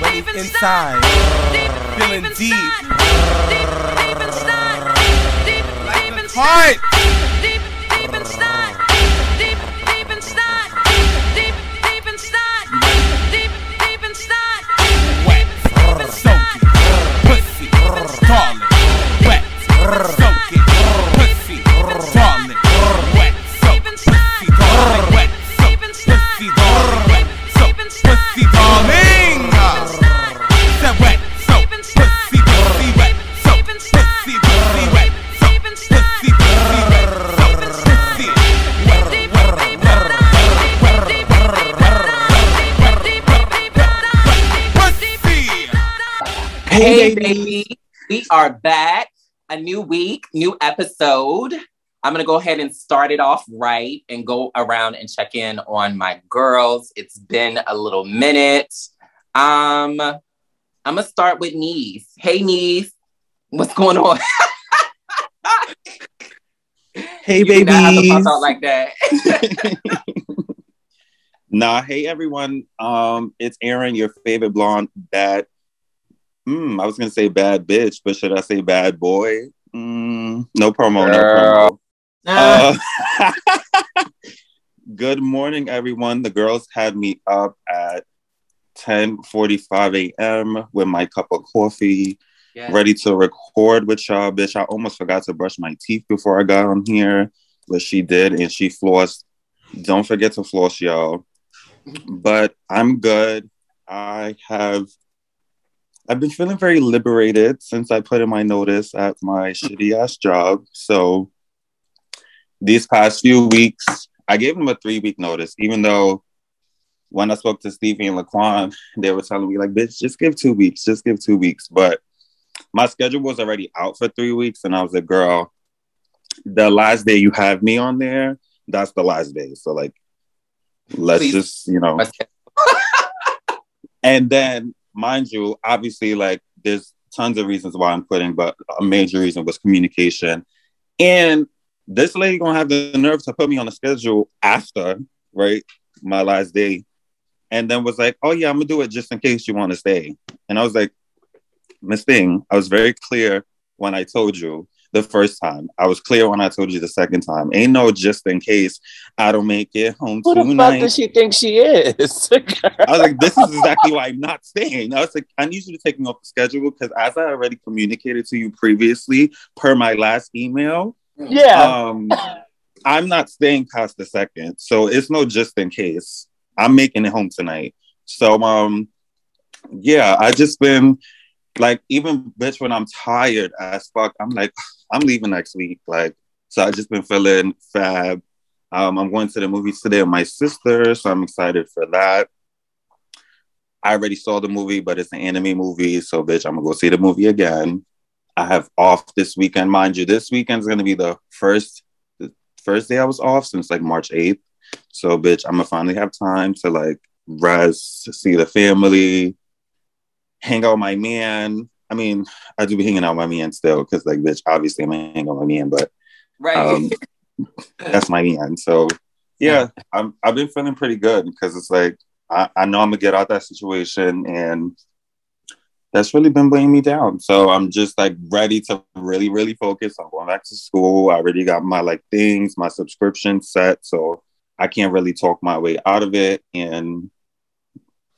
when he's inside, feeling deep. Heart. Are back. A new week, new episode. I'm going to go ahead and start it off right and go around and check in on my girls. It's been a little minute. Um, I'm going to start with Niece. Hey, Niece. What's going on? Hey, baby. not have to pop out like that. Nah, hey everyone. Um, it's Aaron, your favorite blonde bad. Mm, I was gonna say bad bitch, but should I say bad boy? Mm, no promo, no promo. Uh, good morning, everyone. The girls had me up at 10:45 a.m. with my cup of coffee, Yes. ready to record with y'all. Bitch, I almost forgot to brush my teeth before I got on here, but she did, and she flossed. Don't forget to floss, y'all. But I'm good. I have. I've been feeling very liberated since I put in my notice at my shitty ass job. So these past few weeks, I gave them a three week notice, even though when I spoke to Stevie and Laquan, they were telling me, like, bitch, just give two weeks, just give two weeks. But my schedule was already out for three weeks, and I was like, girl, the last day you have me on there, that's the last day. So, like, let's Please. just, you know. And then, mind you, obviously, like there's tons of reasons why I'm quitting, but a major reason was communication. And this lady gonna have the nerve to put me on a schedule after, right, my last day, and then was like, "Oh yeah, I'm gonna do it just in case you want to stay." And I was like, "Miss Thing, I was very clear when I told you the first time. I was clear when I told you the second time. Ain't no just in case I don't make it home Who the fuck does she think she is? I was like, this is exactly why I'm not staying. I was like, I need you to take me off the schedule because as I already communicated to you previously, per my last email, yeah. um, I'm not staying past the second. So it's no just in case. I'm making it home tonight. So um yeah, I just been like even bitch when I'm tired as fuck, I'm like, I'm leaving next week. Like, so I just been feeling fab. Um, I'm going to the movies today with my sister, so I'm excited for that. I already saw the movie, but it's an anime movie, so bitch, I'm gonna go see the movie again. I have off this weekend, mind you. This weekend's gonna be the first the first day I was off since like March 8th. So bitch, I'm gonna finally have time to like rest, see the family, hang out with my man. I mean, I do be hanging out with my man still, because like bitch, obviously I'm hanging out with my man, but right. um, that's my man. So yeah, I'm I've been feeling pretty good because it's like I, I know I'm gonna get out that situation and that's really been weighing me down. So I'm just like ready to really, really focus on going back to school. I already got my like things, my subscription set. So I can't really talk my way out of it. And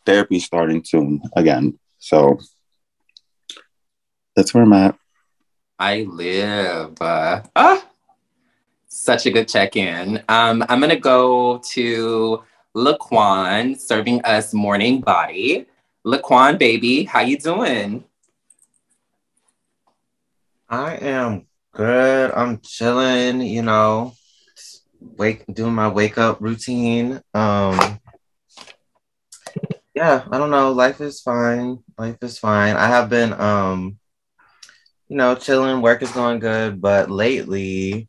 therapy starting soon again. So that's where I'm at. I live. Uh, ah, such a good check in. Um, I'm going to go to Laquan serving us morning body. Laquan, baby, how you doing? I am good. I'm chilling, you know, wake doing my wake up routine. Um yeah, I don't know. Life is fine. Life is fine. I have been um you know, chilling, work is going good, but lately,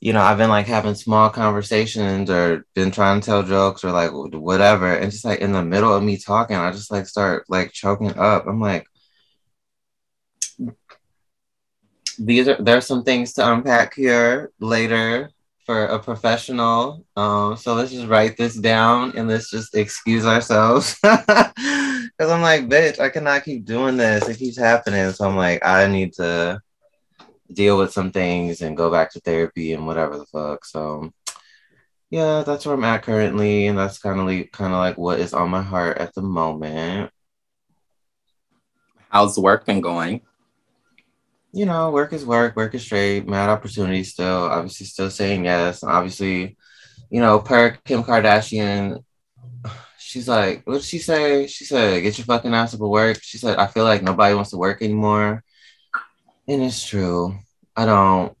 you know, I've been like having small conversations or been trying to tell jokes or like whatever. And just like in the middle of me talking, I just like start like choking up. I'm like, these are there's some things to unpack here later for a professional. Um, so let's just write this down and let's just excuse ourselves. Cause I'm like, bitch, I cannot keep doing this. It keeps happening. So I'm like, I need to deal with some things and go back to therapy and whatever the fuck. So yeah, that's where I'm at currently, and that's kind of like kind of like what is on my heart at the moment. How's work been going? You know, work is work, work is straight, mad opportunity still, obviously still saying yes. And Obviously, you know, per Kim Kardashian, she's like, what did she say? She said, get your fucking ass up to work. She said, I feel like nobody wants to work anymore. And it's true. I don't.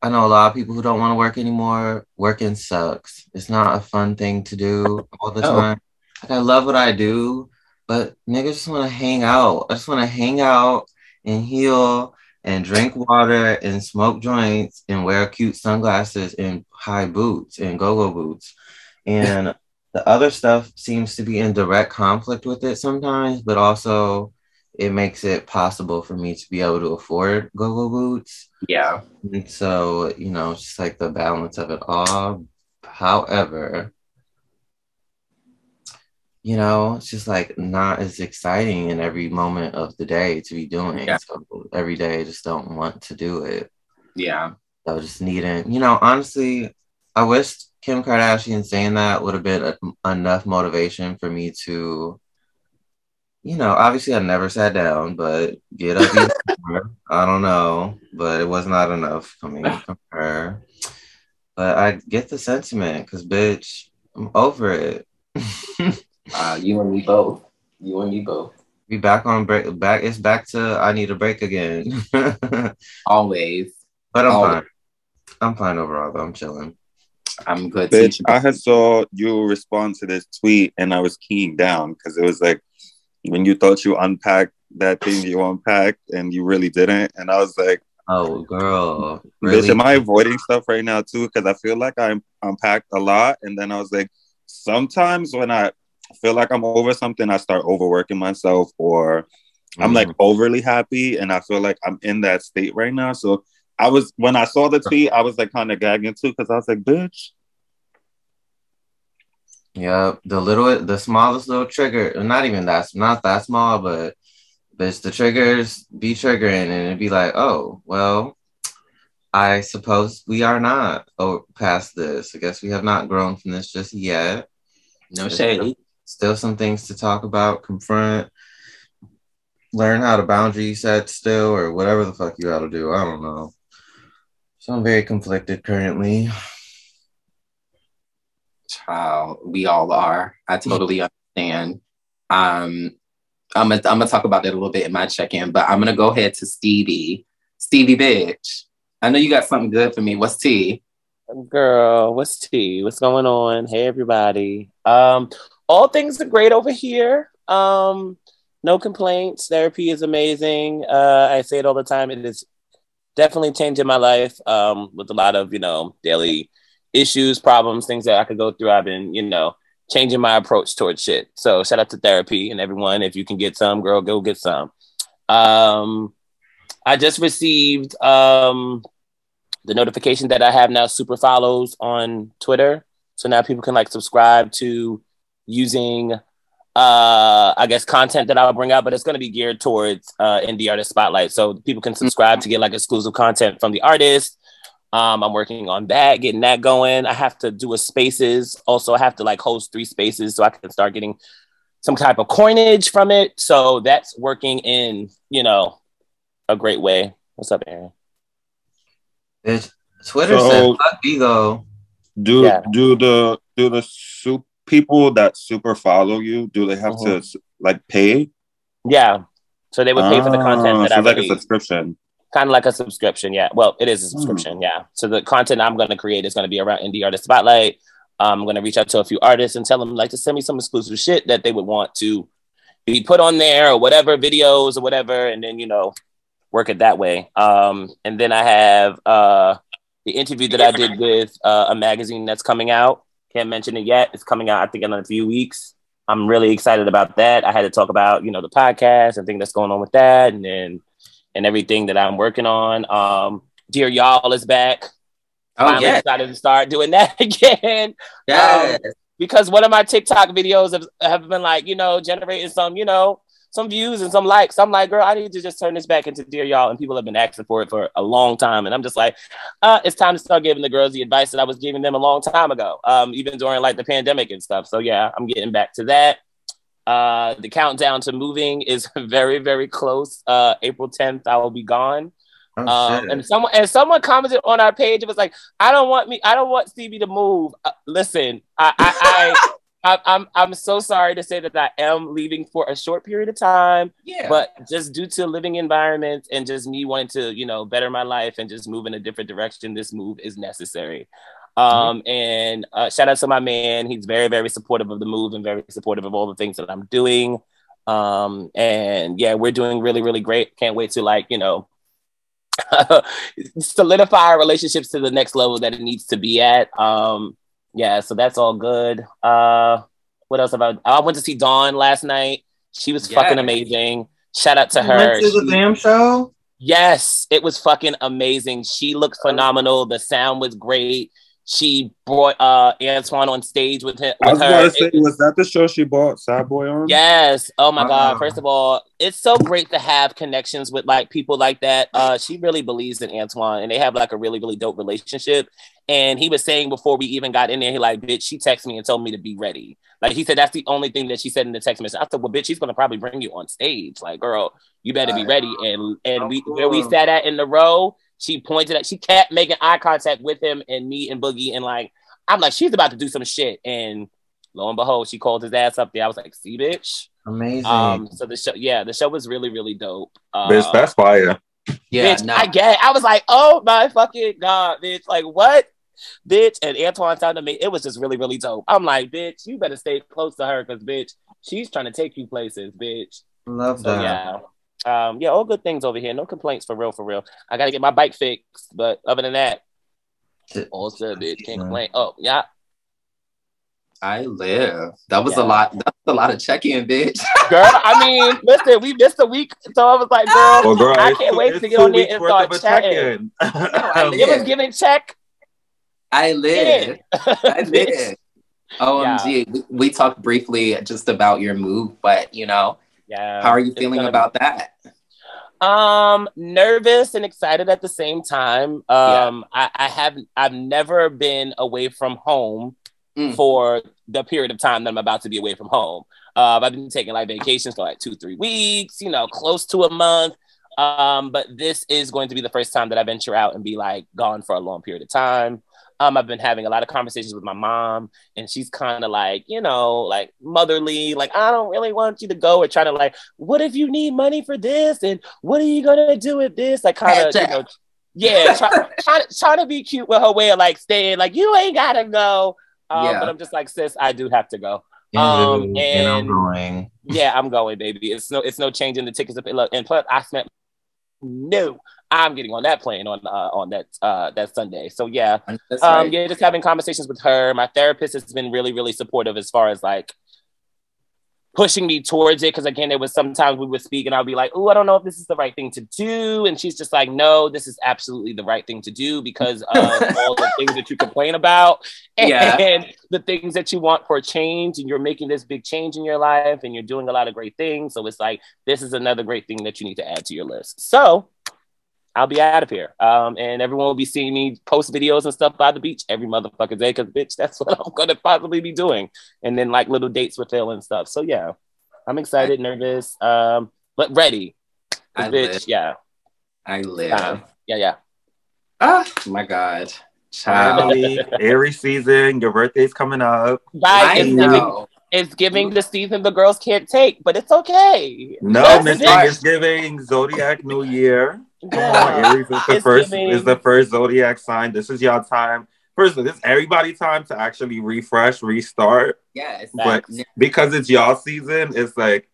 I know a lot of people who don't want to work anymore. Working sucks. It's not a fun thing to do all the Oh. time. Like I love what I do, but niggas just want to hang out. I just want to hang out and heal and drink water and smoke joints and wear cute sunglasses and high boots and go-go boots. And the other stuff seems to be in direct conflict with it sometimes, but also it makes it possible for me to be able to afford go-go boots. Yeah. And so, you know, it's just like the balance of it all. However, you know, it's just like not as exciting in every moment of the day to be doing. Yeah. So every day I just don't want to do it. Yeah. So just needing, you know, honestly, I wish Kim Kardashian saying that would have been a, enough motivation for me to, you know, obviously I never sat down, but get up. I don't know, but it was not enough coming from her. But I get the sentiment because, bitch, I'm over it. Uh, you and me both. You and me both. Be back on break. Back. It's back to I need a break again. Always. But I'm Oh. fine. I'm fine overall. Though. I'm chilling. I'm good. Bitch, too. I had saw you respond to this tweet and I was keying down because it was like when you thought you unpacked that thing you unpacked and you really didn't. And I was like, Oh, girl. bitch, am I avoiding stuff right now too? Because I feel like I unpacked a lot. And then I was like, sometimes when I feel like I'm over something, I start overworking myself or I'm like mm-hmm. overly happy and I feel like I'm in that state right now. So I was when I saw the tweet, I was like kind of gagging too because I was like, bitch. Yeah, the little, the smallest little trigger, not even that, not that small, but but the triggers be triggering, and it'd be like, oh, well, I suppose we are not oh, past this. I guess we have not grown from this just yet. No shade. Still some things to talk about, confront, learn how to boundary set still, or whatever the fuck you got to do. I don't know. So I'm very conflicted currently. Child, we all are. I totally understand. Um, I'm gonna I'm gonna talk about that a little bit in my check-in, but I'm gonna go ahead to Stevie. Stevie, bitch. I know you got something good for me. What's tea? Girl, what's tea? What's going on? Hey everybody. Um, all things are great over here. Um, no complaints. Therapy is amazing. Uh, I say it all the time. It is definitely changing my life. Um, with a lot of you know daily issues, problems, things that I could go through. I've been you know changing my approach towards shit. So shout out to therapy and everyone. If you can get some, girl, go get some. Um, I just received um the notification that I have now super follows on Twitter. So now people can like subscribe to using uh I guess content that I'll bring out, but it's gonna be geared towards uh indie artist spotlight. So people can subscribe to get like exclusive content from the artist. Um, I'm working on that, getting that going. I have to do a spaces. Also, I have to like host three spaces so I can start getting some type of coinage from it. So that's working in, you know, a great way. What's up, Aaron? Bitch, Twitter So- said fuck Vigo. Do Yeah. do the do the soup people that super follow you? Do they have Uh-huh. to like pay? Yeah. So they would pay for the content Ah, that so I like a subscription. kind of like a subscription. Yeah. Well, it is a subscription. Yeah. So the content I'm going to create is going to be around indie artist spotlight. Um, I'm going to reach out to a few artists and tell them like to send me some exclusive shit that they would want to be put on there or whatever videos or whatever, and then you know work it that way. Um, and then I have uh, the interview that I did with uh, a magazine that's coming out. Can't mention it yet. It's coming out I think in a few weeks. I'm really excited about that. I had to talk about you know the podcast and thing that's going on with that, and then and everything that I'm working on. Um, Dear Y'all is back. Oh I'm yeah, excited to start doing that again yes. because one of my TikTok videos have, have been like, you know, generating some, you know, some views and some likes. I'm like, girl, I need to just turn this back into dear y'all. And people have been asking for it for a long time. And I'm just like, uh, it's time to start giving the girls the advice that I was giving them a long time ago, um, even during like the pandemic and stuff. So yeah, I'm getting back to that. Uh, the countdown to moving is very, very close. Uh, April 10th, I will be gone. Oh, Um, and someone and someone commented on our page. It was like, I don't want me. I don't want Stevie to move. Uh, listen, I, I, I, I, I'm, I'm so sorry to say that I am leaving for a short period of time, Yeah. but just due to living environment and just me wanting to, you know, better my life and just move in a different direction, this move is necessary. Um, and uh, shout out to my man. He's very, very supportive of the move and very supportive of all the things that I'm doing. Um, and yeah, we're doing really, really great. Can't wait to like, you know, solidify our relationships to the next level that it needs to be at. Um, yeah, so that's all good. Uh, what else about? I went to see Dawn last night. She was Yes. fucking amazing. Shout out to You her. went to the She- damn show. Yes, it was fucking amazing. She looked phenomenal. The sound was great. She brought uh Antoine on stage with him I was her. about to say, was that the show she bought Sad Boy on? Yes. Oh my Wow. God. First of all, it's so great to have connections with like people like that. Uh, she really believes in Antoine and they have like a really, really dope relationship. And he was saying before we even got in there, he like, bitch, she texted me and told me to be ready. Like he said, that's the only thing that she said in the text message. I said, well, bitch, she's gonna probably bring you on stage. Like, girl, you better be ready. And and Oh, we where we sat at in the row, she pointed at, she kept making eye contact with him and me and Boogie. And like, I'm like, she's about to do some shit. And lo and behold, she called his ass up there. I was like, see, bitch. Amazing. Um, so the show, yeah, the show was really, really dope. Uh, Bitch, that's fire. yeah, bitch, no. I get. it. I was like, oh my fucking god, bitch! Like what, bitch? And Antoine sounded to me. It was just really, really dope. I'm like, bitch, you better stay close to her because, bitch, she's trying to take you places, bitch. Love So that. yeah. Um, yeah, all good things over here. No complaints for real, for real. I gotta get my bike fixed, but other than that, all good, bitch. Can't complain. Oh, yeah. I live. That was Yeah. a lot. That was a lot of check-in, bitch. Girl, I mean, listen, we missed a week, so I was like, girl, Well, girl, I can't wait to get on there and start of a chatting. check-in. I it live. was giving check. I live. I live. OMG. We, we talked briefly just about your move, but you know, Yeah. how are you feeling gonna about that? Um, nervous and excited at the same time. Yeah. Um, I, I have I've never been away from home Mm. for the period of time that I'm about to be away from home. Uh, I've been taking like vacations for like two, three weeks, you know, close to a month. Um, but this is going to be the first time that I venture out and be like gone for a long period of time. Um, I've been having a lot of conversations with my mom, and she's kind of like, you know, like motherly, like, I don't really want you to go, or trying to like, what if you need money for this? And what are you gonna do with this? Like, kind of, you know, yeah, try, try, trying to be cute with her way of like staying, like, you ain't gotta go. Um, Yeah. But I'm just like, sis, I do have to go. Um, do, and I'm going. Yeah, I'm going, baby. It's no, it's no changing the tickets. Look, and plus, I spent no. I'm getting on that plane on uh, on that uh, that Sunday. So yeah, That's um, right. yeah, just having conversations with her. My therapist has been really, really supportive as far as like pushing me towards it. Because again, there was sometimes we would speak and I'll be like, "Oh, I don't know if this is the right thing to do," and she's just like, "No, this is absolutely the right thing to do because of all the things that you complain about and Yeah. the things that you want for change, and you're making this big change in your life, and you're doing a lot of great things. So it's like this is another great thing that you need to add to your list. So." I'll be out of here. Um, and everyone will be seeing me post videos and stuff by the beach every motherfucking day because, bitch, that's what I'm going to possibly be doing. And then, like, little dates with Phil and stuff. So, yeah, I'm excited, nervous, um, but ready. I bitch, live. yeah, I live. yeah, yeah, yeah. Ah, my God. Child. Finally, Aries season. Your birthday's coming up. Right, I it's giving, know. it's giving the season the girls can't take, but it's okay. No, That's Miss it. Thanksgiving, Zodiac New Year. Come on, Yeah. Aries is the It's first giving- is the first zodiac sign. This is your time. First, this is everybody time to actually refresh, restart. Yes. But Facts. because it's y'all season, it's like,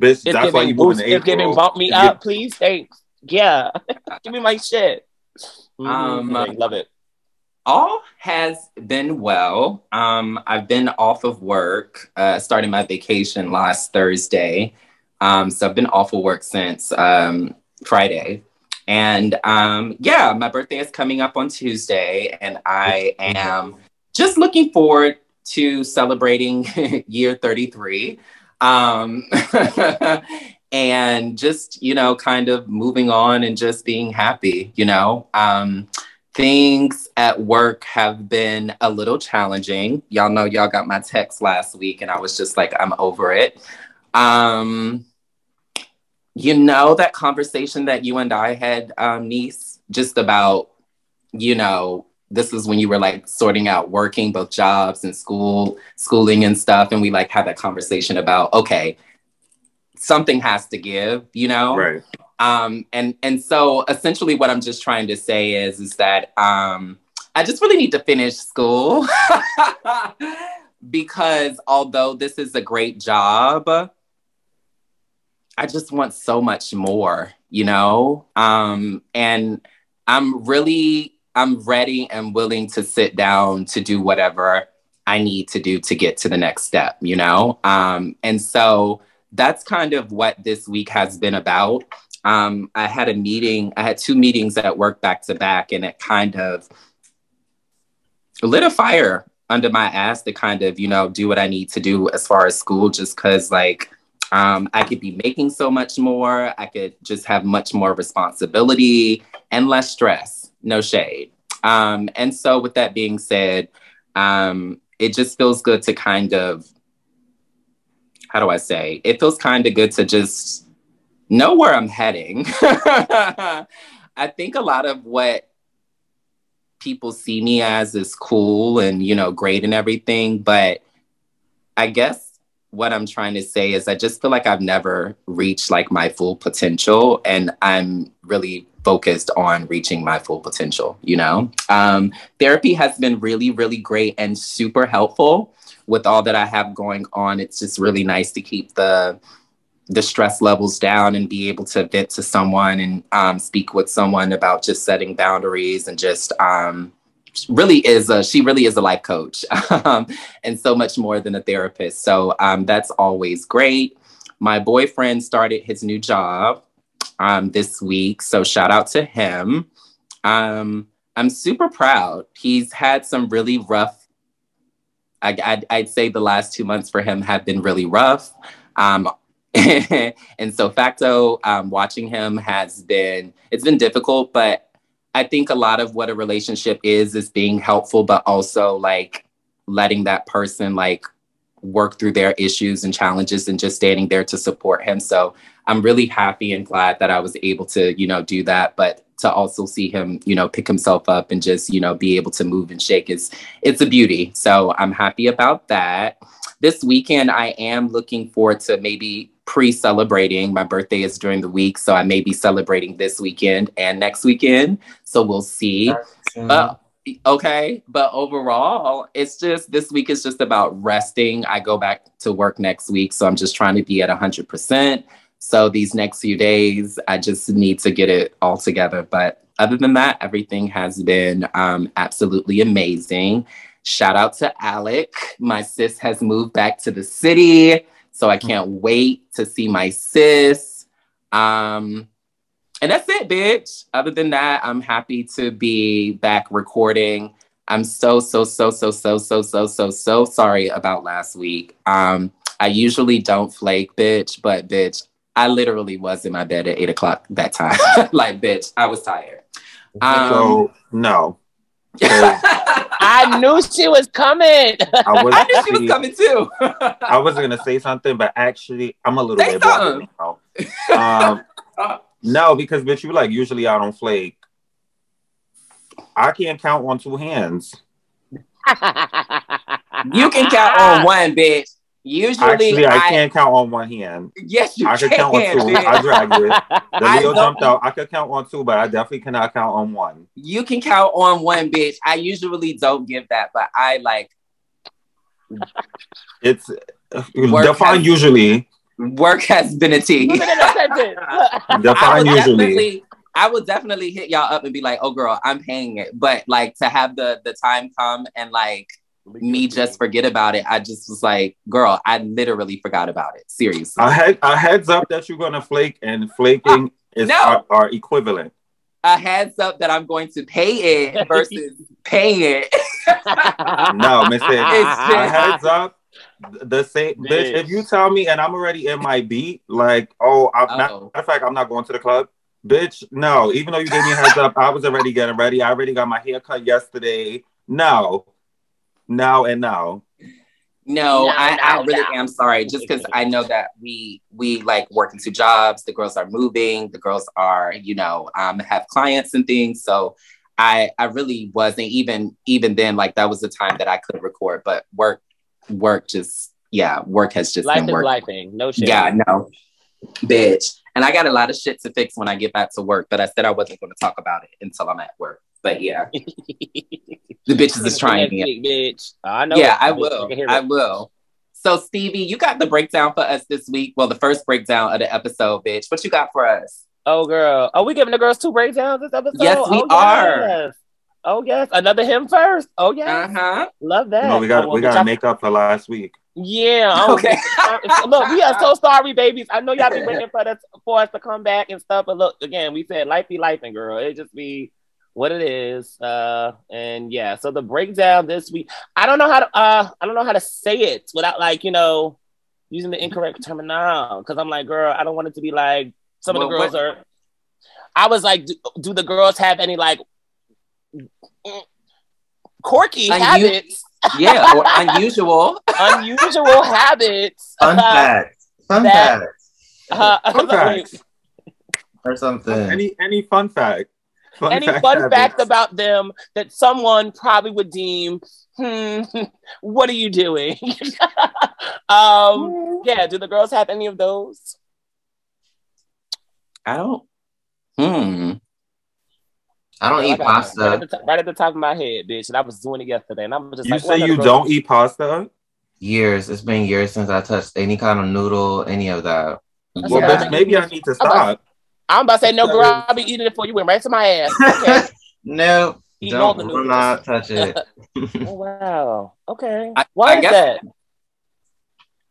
bitch, It's that's why you move boost, in it's giving April. bump me You up, please. Thanks. Yeah, give me my shit. Um, Mhm. love it. all has been well. Um, I've been off of work, uh, starting my vacation last Thursday. Um, so I've been off of work since um, Friday. And um, yeah, my birthday is coming up on Tuesday, and I am just looking forward to celebrating year 33. Um, and just, you know, kind of moving on and just being happy, you know. Um, things at work have been a little challenging. Y'all know y'all got my text last week, and I was just like, I'm over it. Um, you know, that conversation that you and I had, um, niece, just about, you know, this is when you were like sorting out working both jobs and school schooling and stuff and we like had that conversation about okay something has to give you know Right. um and and so essentially what i'm just trying to say is is that um i just really need to finish school because although this is a great job i just want so much more you know? Um and i'm really i'm ready and willing to sit down to do whatever i need to do to get to the next step you know? Um and so that's kind of what this week has been about. Um, I had a meeting, I had two meetings at work back to back, and it kind of lit a fire under my ass to kind of, you know, do what I need to do as far as school, just because, like, um, I could be making so much more. I could just have much more responsibility and less stress, no shade. Um, and so, with that being said, um, it just feels good to kind of, how do I say, it feels kind of good to just know where I'm heading. I think a lot of what people see me as is cool and, you know, great and everything. But I guess what I'm trying to say is I just feel like I've never reached like my full potential. And I'm really focused on reaching my full potential, you know? Um, therapy has been really, really great and super helpful with all that I have going on. It's just really nice to keep the the stress levels down and be able to vent to someone and um, speak with someone about just setting boundaries and just um, really is a she really is a life coach um, and so much more than a therapist. So um, that's always great. My boyfriend started his new job um, this week so shout out to him. Um, i'm super proud. He's had some really rough I, I'd, I'd say the last two months for him have been really rough. Um, and so facto um, watching him has been it's been difficult but i think a lot of what a relationship is is being helpful but also like letting that person like work through their issues and challenges and just standing there to support him. So i'm really happy and glad that i was able to you know do that but to also see him you know pick himself up and just you know be able to move and shake is it's a beauty. So i'm happy about that. This weekend i am looking forward to maybe pre-celebrating. My birthday is during the week so i may be celebrating this weekend and next weekend. So we'll see. Uh, okay but overall it's just this week is just about resting. I go back to work next week so i'm just trying to be at 100% so these next few days i just need to get it all together. But other than that everything has been um, absolutely amazing. Shout out to alec. My sis has moved back to the city so I can't wait to see my sis. Um, and that's it, bitch. Other than that, I'm happy to be back recording. I'm so, so, so, so, so, so, so, so, so sorry about last week. Um, I usually don't flake, bitch, but bitch, I literally was in my bed at eight o'clock that time. like, bitch, I was tired. Um, so no. I knew she was coming. I was I knew she was coming too. I was gonna say something, but actually I'm a little Say bit bothered now. Um, no, because bitch, you like usually I don't flake. I can't count on two hands. you can count on one, bitch. Usually, Actually, I, I, can't count on one hand. Yes, you I could can. count on two. bitch. I dragged it. The I Leo jumped out. I could count on two, but I definitely cannot count on one. You can count on one, bitch. I usually don't give that, but I like It's uh, Work define has- usually. work has been a T. Put it in a sentence. I Define would usually. I would definitely hit y'all up and be like, "Oh, girl, I'm paying it." But like to have the the time come and like me just forget about it, I just was like, "Girl, I literally forgot about it." Seriously, A, head, a heads up that you're gonna flake and flaking is no. are, are equivalent. a heads up that I'm going to pay it versus paying it. No, Miss Ed, It's a heads up The same bitch. Bitch. If you tell me and I'm already in my beat, like, oh, I'm not, Oh. matter of fact, I'm not going to the club. Bitch, no. Even though you gave me a heads up, I was already getting ready. I already got my hair cut yesterday. No. Now and now. No, No, I, no, I really no. am sorry. Just because I know that we we like work into jobs. The girls are moving. The girls are, you know, um, have clients and things. So I I really wasn't even even then like that was the time that I could record. But work work just yeah work has just Life been is work. lifing. No shit. Yeah, no, bitch. And I got a lot of shit to fix when I get back to work. But I said I wasn't going to talk about it until I'm at work. But yeah, the bitches is trying me. bitch. I know. Yeah, it. I will. can I will. So Stevie, you got the breakdown for us this week. Well, the first breakdown of the episode, bitch. What you got for us? Oh, girl. Are we giving the girls two breakdowns this episode? Yes, we oh, are. Yes. Oh, yes. Another him first. Oh, yeah, Uh huh. Love that. No, we got Oh, well, we got I- to make up for last week. Yeah. Oh, Okay. look, we are so sorry, babies. I know y'all be waiting for us for us to come back and stuff, but look, again, we said life be life, and girl, it just be what it is. Uh, and yeah, so the breakdown this week, I don't know how to, uh, I don't know how to say it without like you know using the incorrect terminology because I'm like, girl, I don't want it to be like some of the girls what- are. I was like, do, do the girls have any like quirky Unu- habits, Yeah, or unusual. unusual habits? Fun fact. Fun That- fact. Uh, Fun wait, fact. Or something. Any any fun fact? Fun any fact fun habits. fact about them that someone probably would deem, hmm, what are you doing? um, yeah, do the girls have any of those? I don't. Hmm. I don't I eat got- Right at, pasta the right at the top of my head, bitch. And I was doing it yesterday, and I'm just You like, say you don't eat pasta? years. It's been years since I touched any kind of noodle, any of that. Well, Yeah. bitch, maybe I need to stop. I'm about to say, no, girl, I'll be eating it for you. Went right to my ass. Okay, No, eating all don't the will noodles. not touch it. oh, wow. Okay. I- Why I is guess- that?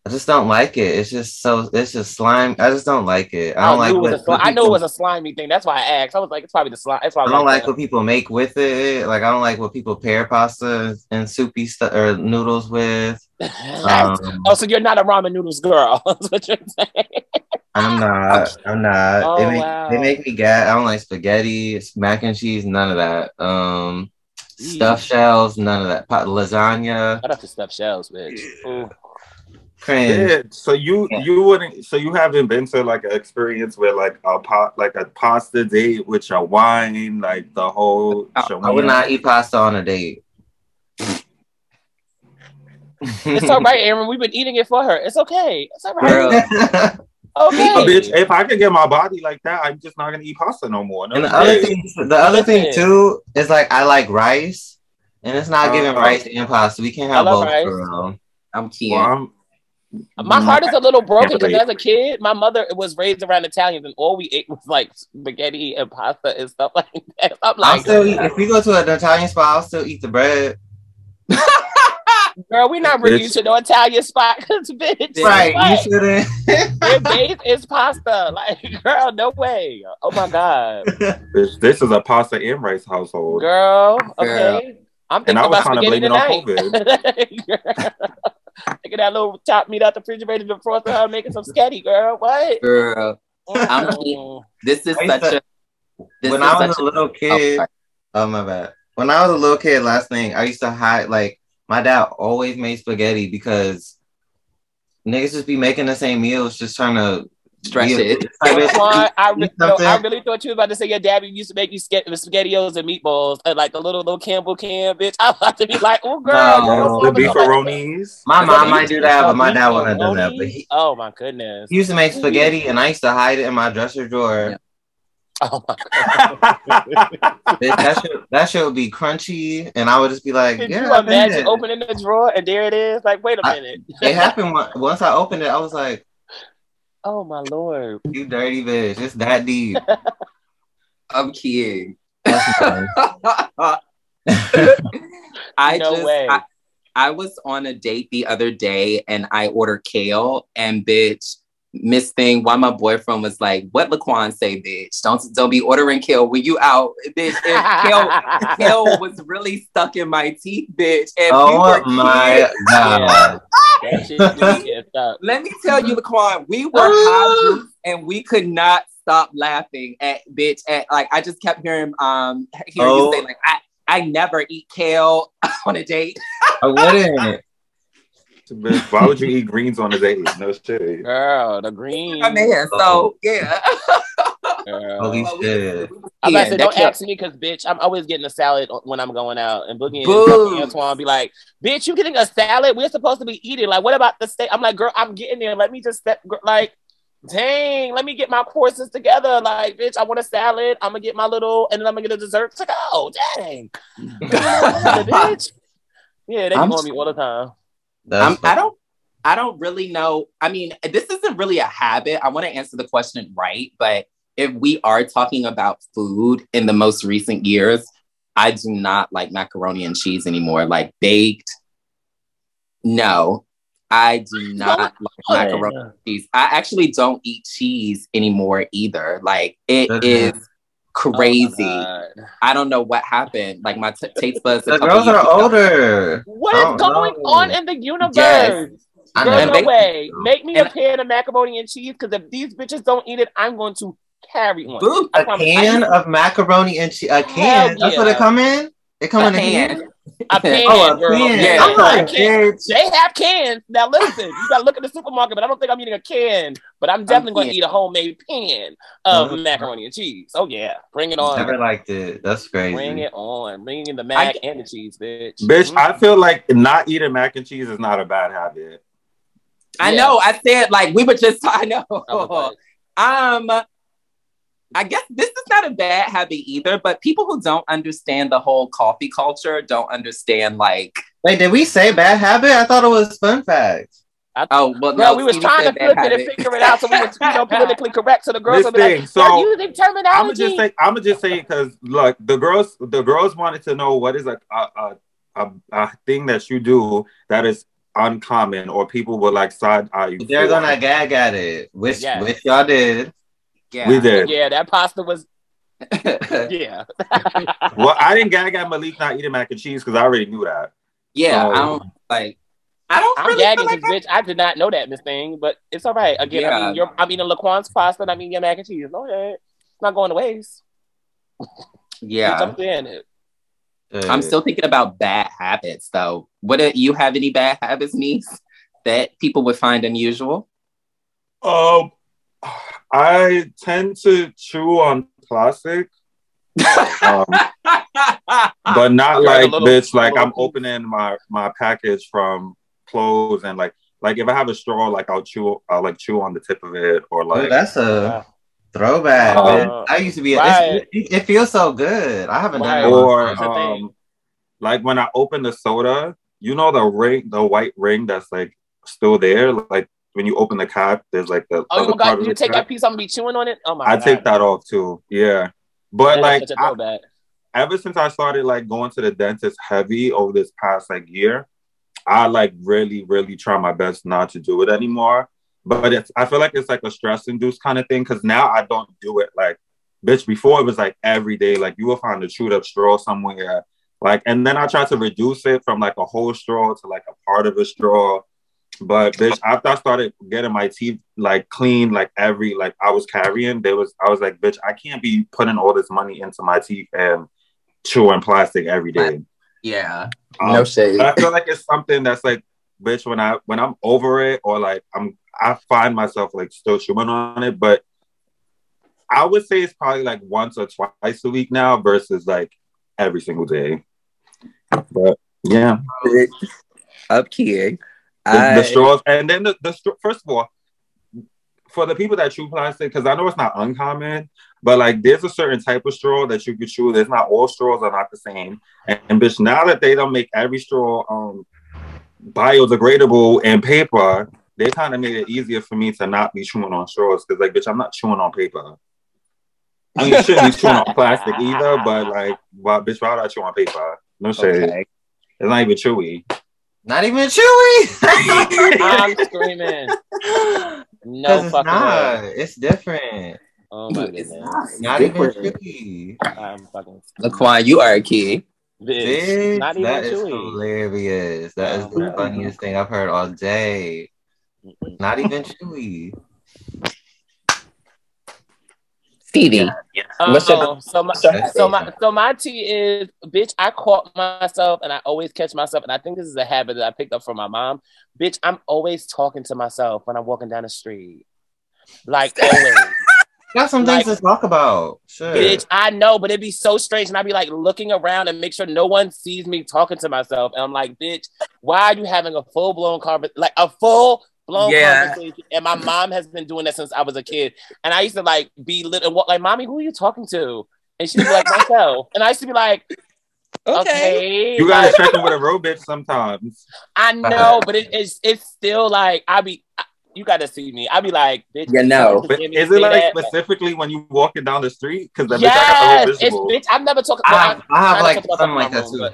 I just don't like it. It's just so. It's just slime. I just don't like it. I I, don't like. it what- sli- what I know it was a slimy thing. That's why I asked. I was like, it's probably the slime. That's why I, I don't like that. what people make with it. Like I don't like what people pair pasta and soupy stuff or noodles with. Um, oh, so you're not a ramen noodles girl. That's what you're saying. I'm not. I'm not. Oh, they, make, wow. they make me gag. I don't like spaghetti, mac and cheese, none of that. Um, stuffed shells, none of that. Pot lasagna, Shout out to stuffed shells, bitch. Ooh. Yeah, so you Yeah. you wouldn't so you haven't been to like an experience where like a pot like a pasta date with your wine, like the whole I would not eat pasta on a date. It's all right, Aaron. We've been eating it for her. It's okay. It's all right. Girl. Okay. But bitch, if I could get my body like that, I'm just not gonna eat pasta no more. No and the other thing, the other thing too is like I like rice, and it's not giving Uh, rice and pasta. We can't I have love both, rice. girl. I'm Well, kidding. I'm- My heart is a little broken because as a kid, my mother was raised around Italians, and all we ate was like spaghetti and pasta and stuff like that. I'm I'll like, still eat if we go to an Italian spot. I'll still eat the bread. girl, we're not bringing you to no Italian spot, 'cause, bitch. Right? You shouldn't. Their base is pasta. Like, girl, no way. Oh my god, bitch, this is a pasta and rice household. girl. Okay, I'm And I was about trying to spaghetti blame it on tonight. Taking that little chopped meat out the refrigerator and frosting her, making some spaghetti, girl. What? Girl, I'm Mm. this is I such to- a. This when is I was a little kid, sorry. oh my bad. When I was a little kid, last thing I used to hide like my dad always made spaghetti because niggas just be making the same meals, just trying to stretch be it. type I, re- no. I really thought you was about to say your dad used to make you ske- spaghettios and meatballs and like a little little Campbell can, bitch. I was about to be like, oh girl, No. you know The beefaronis. My mom might do that, but my dad wouldn't have done that. But he, oh my goodness. he used to make spaghetti, and I used to hide it in my dresser drawer. Yeah. Oh my god. That shit, that shit would be crunchy, and I would just be like, Did "Yeah." you imagine it. opening the drawer and there it is? Like, wait a I- minute. It happened one- once I opened it. I was like, oh my lord. "You dirty bitch! It's that deep." I'm kidding. I No just way. I, I was on a date the other day and I ordered kale and bitch Miss Thing, why my boyfriend was like, "What Laquan say, bitch? Don't don't be ordering kill when you out, bitch." If kill, kill was really stuck in my teeth, bitch. And we Oh were my kids. god. That shit really gets up. Let me tell you, Laquan, we were high and we could not stop laughing at bitch. At like, I just kept hearing um hearing Oh. you say like, I I never eat kale on a date. I wouldn't. Bitch, why would you eat greens on a date? No shit. Girl, the green. My man, so oh. yeah. Girl. Oh, Holy But we- shit. I'm Yeah, about to say, don't killed- ask me because, bitch, I'm always getting a salad when I'm going out. And Boogie and Boo. Boogie Antoine be like, bitch, you getting a salad? We're supposed to be eating. Like, what about the steak? I'm like, girl, I'm getting there. Let me just step, like, dang, let me get my courses together. Like, bitch, I want a salad. I'm going to get my little, and then I'm going to get a dessert to go. Dang. bitch. Yeah, they I'm- be on me all the time. That's I don't I don't really know. I mean, this isn't really a habit. I want to answer the question right, but if we are talking about food in the most recent years, I do not like macaroni and cheese anymore. Like baked, no. I do not like macaroni and cheese. I actually don't eat cheese anymore either. Like it is Goodness. Crazy. Oh I don't know what happened. Like my t- taste buds. The girls are ago- older. What Oh, going no. on in the universe? Yes. I Girl, no way. Make me a pan of macaroni and cheese because if these bitches don't eat it, I'm going to carry one. Boo. I A promise. can I- of macaroni and cheese. A Hell can. That's what yeah. it come in. It come A in a can. can. a pan, Oh, a girl. can. Yeah. I'm like, a can. bitch. They have cans. Now listen, you gotta look at the supermarket, but I don't think I'm eating a can. But I'm definitely gonna eat a homemade pan of Mhm. macaroni and cheese. Oh yeah, bring it on. Never liked it. That's crazy. Bring it on. Bring in the mac and the cheese, bitch. Bitch, Mhm. I feel like not eating mac and cheese is not a bad habit. I Yeah. know. I said like we were just. I know. Okay. Um, I guess this is not a bad habit either. But people who don't understand the whole coffee culture don't understand like. Wait, did we say bad habit? I thought it was fun fact. Oh well, Girl, no. we was trying to said flip bad it and figure it out so we were you know, politically correct. So the girls This will be like, so, using terminology." I'm gonna just say, I'm gonna just say because look, the girls, the girls wanted to know what is a a, a a a thing that you do that is uncommon or people will like side eye you. They're gonna gag at it, which Yes. which y'all did. Yeah. We did. yeah, that pasta was yeah. Well, I didn't gag at Malik not eating mac and cheese because I already knew that. yeah. So- I don't like. I don't I'm really gagging feel because like bitch, I did not know that Miss Thing, but it's all right. Again, I mean, you're, I'm eating Laquan's pasta, and I mean your mac and cheese. No, it's not going to waste. Yeah. I'm saying it. I'm still thinking about bad habits though. What do you have any bad habits, niece, that people would find unusual? Um, I tend to chew on plastic, um, but not You're like a little- bitch. Like I'm opening my my package from clothes and like like if I have a straw, like I'll chew, I'll like chew on the tip of it or Ooh, like. that's a throwback. Uh, man. I used to be. right. It, it feels so good. I haven't Right. done it. in or That's the time. thing. um, like when I open the soda, you know the ring, the white ring that's like still there. Like when you open the cap, there's like the Oh my god, of you take cap. that piece, I'm gonna be chewing on it. Oh my I god, take that off too. Yeah, but like I, ever since I started like going to the dentist heavy over this past like year, I like really, really try my best not to do it anymore. But it's I feel like it's like a stress induced kind of thing because now I don't do it like bitch. Before it was like every day, like you will find a chewed up straw somewhere. Like, and then I tried to reduce it from like a whole straw to like a part of a straw. But bitch, after I started getting my teeth like clean, like every like I was carrying, there was I was like, bitch, I can't be putting all this money into my teeth and chewing plastic every day. Yeah. Um, no shade. I feel like it's something that's like, bitch, when I when I'm over it or like I'm I find myself like still chewing on it, but I would say it's probably like once or twice a week now versus like every single day. But yeah, Up kid. The, the straws, and then the, the first of all, for the people that chew plastic, because I know it's not uncommon, but like there's a certain type of straw that you can chew. There's not all straws are not the same. And, and bitch, now that they don't make every straw um biodegradable and paper, they kind of made it easier for me to not be chewing on straws because like bitch, I'm not chewing on paper. I mean, you shouldn't be chewing on plastic either, but like, why, bitch, why would I chew on paper? No shade. Okay. It's not even chewy. Not even chewy. I'm screaming. No it's fucking not. way. It's different. Oh my It's goodness. Not even different. chewy. I'm fucking Laquan, you are a key. bitch. Bitch, Not even that is chewy. hilarious. That is the funniest thing I've heard all day. Not even chewy. Stevie. What's your- Um, so my That's so my so my tea is bitch. I caught myself, and I always catch myself, and I think this is a habit that I picked up from my mom. Bitch, I'm always talking to myself when I'm walking down the street, like always. Got some Like- things to talk about. Sure. bitch, I know, but it'd be so strange, and I'd be like looking around and make sure no one sees me talking to myself, and I'm like, bitch, why are you having a full blown conversation, like a full blown Yeah. conversation? And my mom has been doing that since I was a kid, and I used to like be little, what like, mommy, who are you talking to? And she'd be like, myself, and I used to be like, okay, You gotta like, check in with a real bitch sometimes. I know, but it, it's it's still like I be. I- You gotta see me. I be like, bitch. You know. But is it like that? specifically when you walking down the street? Because the Yes, bitch I got it's the whole bitch. I've never talked. I have, I have like talked something like that too. room,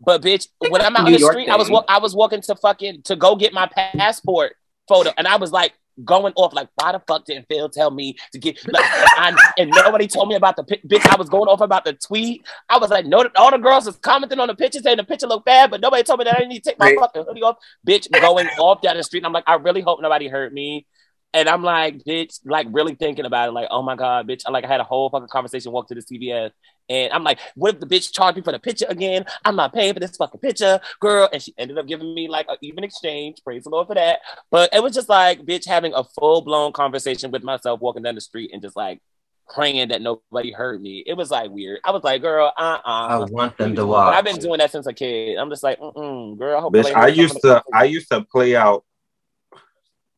But bitch, when I'm out New in the York street, I was I was walking to fucking to go get my passport photo, and I was like going off like, why the fuck didn't Phil tell me to get? Like, I, and nobody told me about the bitch. I was going off about the tweet. I was like, no, all the girls was commenting on the picture saying the picture looked bad, but nobody told me that I didn't need to take my Right. fucking hoodie off. Bitch, going off down the street. And I'm like, I really hope nobody hurt me. And I'm like, bitch, like really thinking about it, like, oh my god, bitch. I like I had a whole fucking conversation, walk to the CVS, and I'm like, what if the bitch charged me for the picture again? I'm not paying for this fucking picture, girl. And she ended up giving me like an even exchange. Praise the Lord for that. But it was just like, bitch, having a full blown conversation with myself, walking down the street, and just like praying that nobody heard me. It was like weird. I was like, girl, uh, I uh want them to watch. I've been doing that since a kid. I'm just like, mm girl. I hope Bitch, I used to I used to play out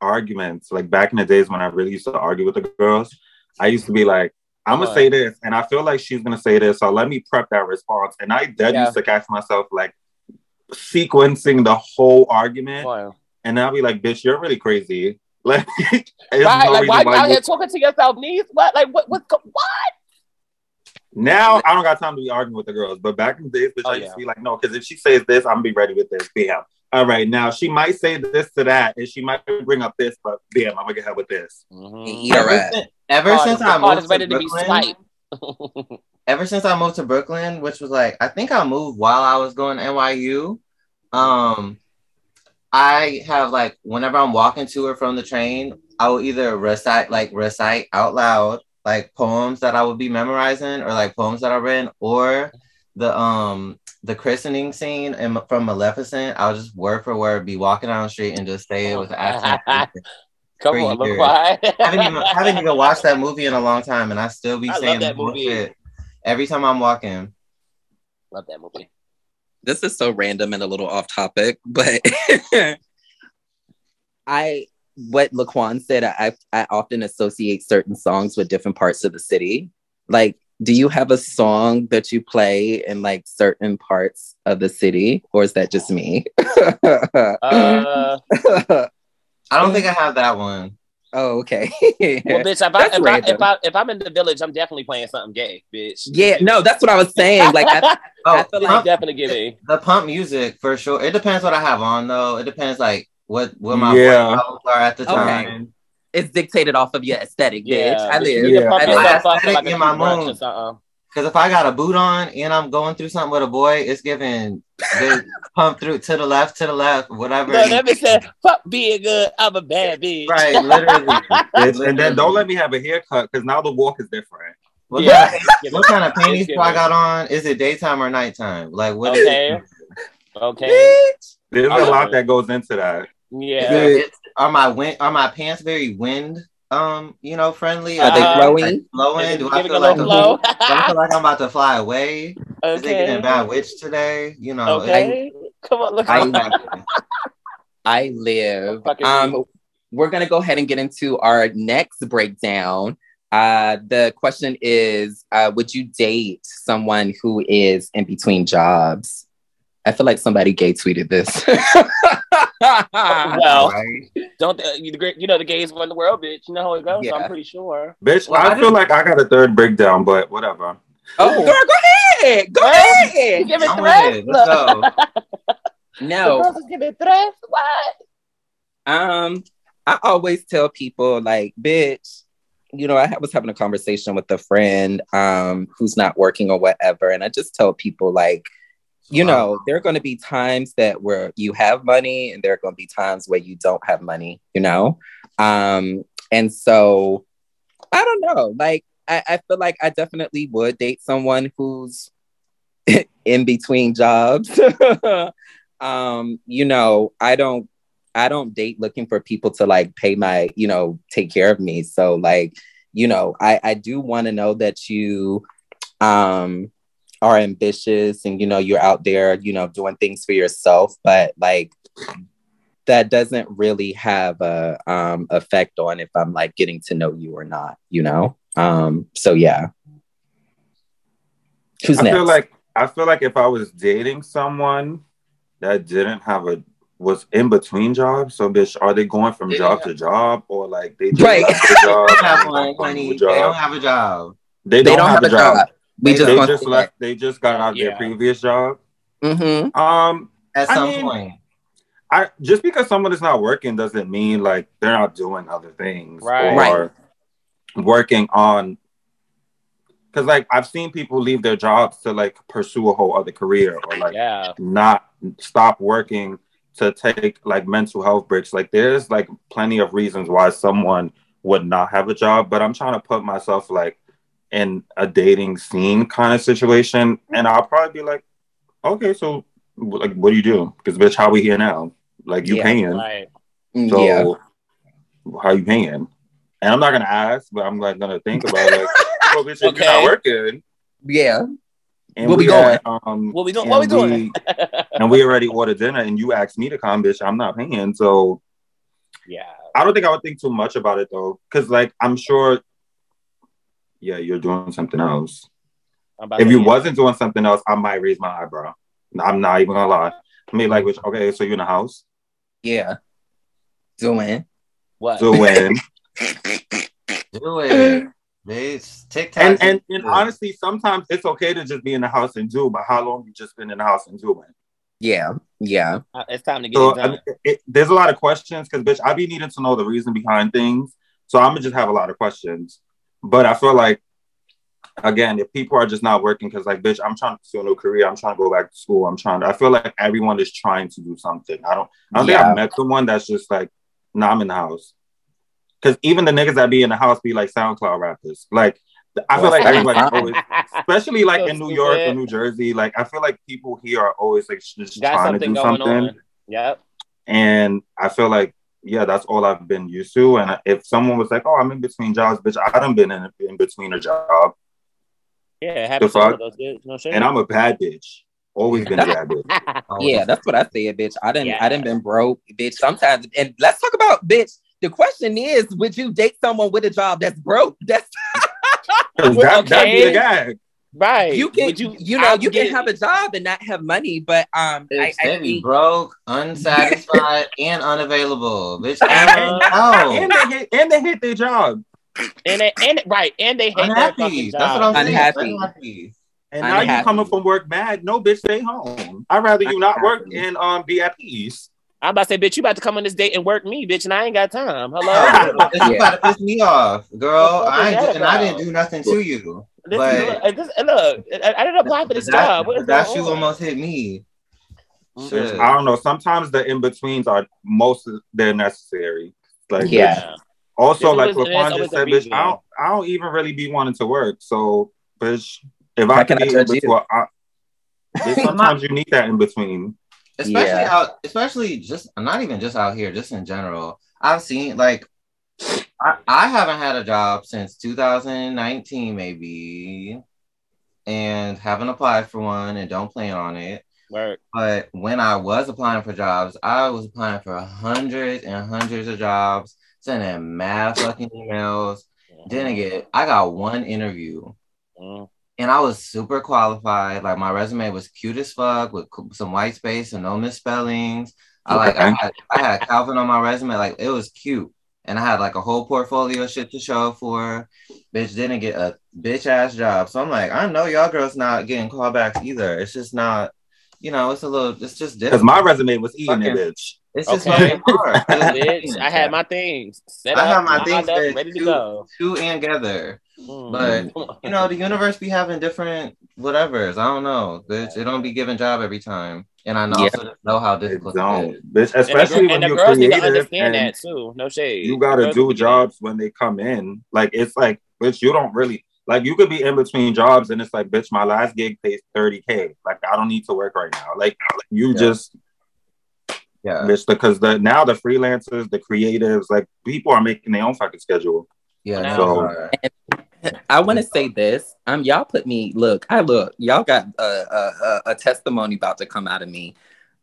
arguments like back in the days when I really used to argue with the girls. I used to be like, I'm gonna say this, and I feel like she's gonna say this, so let me prep that response. And I dead Yeah. used to catch myself like sequencing the whole argument, Wow. and I'll be like, "Bitch, you're really crazy." Like, Right, no like why reason you out you- here talking to yourself, niece? What, like, what, what, what? Now I don't got time to be arguing with the girls, but back in the days, bitch, Oh, I used yeah. to be like, no, because if she says this, I'm gonna be ready with this. Bam. All right, now she might say this to that, and she might bring up this, but damn, I'm gonna get her with this. Mhm. Eat Ever, ass. since, ever Card since I moved is ready to to Brooklyn, swiped. ever since I moved to Brooklyn, which was like I think I moved while I was going to NYU. Um, I have like whenever I'm walking to or from the train, I will either recite like recite out loud like poems that I would be memorizing or like poems that I've written or the um the christening scene in, from Maleficent. I'll just word for word be walking down the street and just say it with the accent. Come on, look years. why. haven't even haven't even watched that movie in a long time, and I still be I saying that movie. bullshit every time I'm walking. Love that movie. this is so random and a little off topic, but I what Laquan said, I I often associate certain songs with different parts of the city. Like, do you have a song that you play in like certain parts of the city, or is that just me? Uh, I don't think I have that one. oh, okay. well, bitch, if I, if, I, if, I, if I'm in the village, I'm definitely playing something gay, bitch. yeah, no, that's what I was saying. Like, I, Oh, I feel like- pump, definitely give me. the pump music for sure. It depends what I have on though. It depends like what what my Yeah. are at the Okay. time. It's dictated off of your aesthetic, Yeah, bitch. I live. Yeah. I live. up for like a Aesthetic in my cute brunch or mood. something. Uh-uh. Because if I got a boot on and I'm going through something with a boy, it's giving the pump through to the left, to the left, whatever. No, that bitch said, "Fuck being good, I'm a bad bitch." right, literally. Bitch, and then don't let me have a haircut because now the walk is different. What, Yeah. kind of, what kind of panties do I got on? Is it daytime or nighttime? Like what? is Okay. it? Okay. There's I a love lot it. that goes into that. Yeah. It's- are my wind are my pants very wind um you know friendly? Are they Uh, flowing? Like, flowing? Do I feel like little I'm, flow. do I feel like I'm about to fly away? Okay. Is it getting okay. bad witch today? You know, Okay. Come on, look. I- I, I live. Um, we're gonna go ahead and get into our next breakdown. Uh, the question is, uh, would you date someone who is in between jobs? I feel like somebody gay tweeted this. Well, right? don't uh, you, the great- you know the gays run the world, bitch? You know how it goes. So Yeah. I'm pretty sure. Bitch, Well, I I feel didn't- like I got a third breakdown, but whatever. oh, girl, go ahead, go Well, ahead. Give it I'm threats. with. Let's go. No, girls is giving threats. What? um, I always tell people like, bitch, you know, I was having a conversation with a friend um, who's not working or whatever, and I just tell people like, you know, there are going to be times that where you have money, and there are going to be times where you don't have money. You know, um, and so I don't know. Like, I, I feel like I definitely would date someone who's in between jobs. um, you know, I don't I don't date looking for people to like pay my, you know, take care of me. So like, you know, I I do want to know that you um are ambitious and you know you're out there, you know, doing things for yourself, but like that doesn't really have a um effect on if I'm like getting to know you or not, you know? Um so yeah. Who's I next? feel like I feel like if I was dating someone that didn't have a was in between jobs, so bitch, are they going from They job to job or like they just Right. left the job? They don't have and one, they honey. a They don't job? have a job. They they don't have a job. We They just They just left. They just got out of their previous job. hmm Um, At I some mean- point. I just because someone is not working doesn't mean like they're not doing other things Right. or working on. Because like I've seen people leave their jobs to like pursue a whole other career or like Yeah. not stop working to take like mental health breaks. Like there's like plenty of reasons why someone would not have a job, but I'm trying to put myself like in a dating scene kind of situation, and I'll probably be like, okay, so like, what do you do? Because bitch, how we here now? Like you Yeah, paying, Right. so yeah. how you paying? And I'm not gonna ask, but I'm like gonna think about like, oh, bitch, if you're Okay. not working, Yeah. and What we had, um, What we doing? What we doing? and we already ordered dinner and you asked me to come, bitch, I'm not paying. So yeah. I don't think I would think too much about it though. Cause like I'm sure yeah, you're doing something else. If you wasn't doing something else, I might raise my eyebrow. I'm not even gonna lie. I mean like which okay, so you're in the house. Yeah. Doing. what? So when Do it. Bitch. TikTok. and and and honestly, sometimes it's okay to just be in the house and do, but how long you just been in the house and doing? Yeah. Yeah. Uh, it's time to get So it I done. mean, it, it- there's a lot of questions because bitch, I be needing to know the reason behind things. So I'm gonna just have a lot of questions. But I feel like again, if people are just not working because like bitch, I'm trying to pursue a new career, I'm trying to go back to school, I'm trying to I feel like everyone is trying to do something. I don't I don't think I've met someone that's just like, nah, I'm in the house. Cause even the niggas that be in the house be like SoundCloud rappers. Like I feel like everybody always especially like So in New York or. New Jersey, like I feel like people here are always like just Got trying to do going something. on. Yep. And I feel like, yeah, that's all I've been used to. And if someone was like, oh, I'm in between jobs, bitch, I done been in, in between a job. Yeah, it happens The to all fuck? of those. No shit. And I'm a bad bitch. Always been a bad bitch. Yeah, that's what I said, bitch. I didn't Yeah. I didn't been broke, bitch. Sometimes and let's talk about bitch. The question is, would you date someone with a job that's broke? That's 'Cause Well, that, that'd be okay. the gag. Right. you can Would you, know, you can have a job and not have money, but um I, I they be think broke, unsatisfied, and unavailable. Bitch, no. And they hit, and they hit their job. and they and right and they hate their Unhappy. fucking That's what. I'm saying. Unhappy. Unhappy. And now you coming from work mad. No, bitch, stay home. I'd rather you not work and um be at peace. I'm about to say, bitch, you about to come on this date and work me, bitch, and I ain't got time. Hello. Bitch, you Yeah. about to piss me off, girl. What I is ain't, that and I didn't do nothing to you. This But- is, look, this, look, I, I didn't apply for this That, job. What is that going shoe on? almost hit me. Mm-hmm. Shit. I don't know. Sometimes the in betweens are most they're necessary. Like Yeah. Also, There's like always- LaQuan just said, bitch. I don't, I don't even really be wanting to work. So, bitch, if How I can can be in judge you? between, I, bitch, sometimes you need that in between. especially Yeah. out especially just not even just out here just in general i've seen like I, I haven't had a job since 2019 maybe and haven't applied for one and don't plan on it Work. but when i was applying for jobs i was applying for hundreds and hundreds of jobs sending mad fucking emails didn't get i got one interview Mm. and I was super qualified. Like my resume was cute as fuck with some white space and no misspellings. I like I had, I had Calvin on my resume. Like it was cute, and I had like a whole portfolio shit to show for. Bitch didn't get a bitch ass job, so I'm like, I know y'all girls not getting callbacks either. It's just not. You know, it's a little, it's just Because my resume was eating it, bitch. It's just Okay. fucking hard. Bitch, I had my things set I up, have my things up, ready to two- go. two and together. Mm. But you know, the universe be having different whatevers. I don't know. Bitch, it don't be giving job every time. And I know, Yeah. know how It difficult it don't, is. bitch. and the, Especially when and the you're girls need to creative understand and that too. No shade. you gotta do need to get jobs when they come in. Like it's like, bitch, you don't really like you could be in between jobs and it's like, bitch, my last gig pays 30k. Like I don't need to work right now. Like you Yeah. just Yeah. bitch, because the now the freelancers, the creatives, like people are making their own fucking schedule. Yeah. So- no. I want to say this. Um, y'all put me. Look, I look. Y'all got a, a, a, a testimony about to come out of me.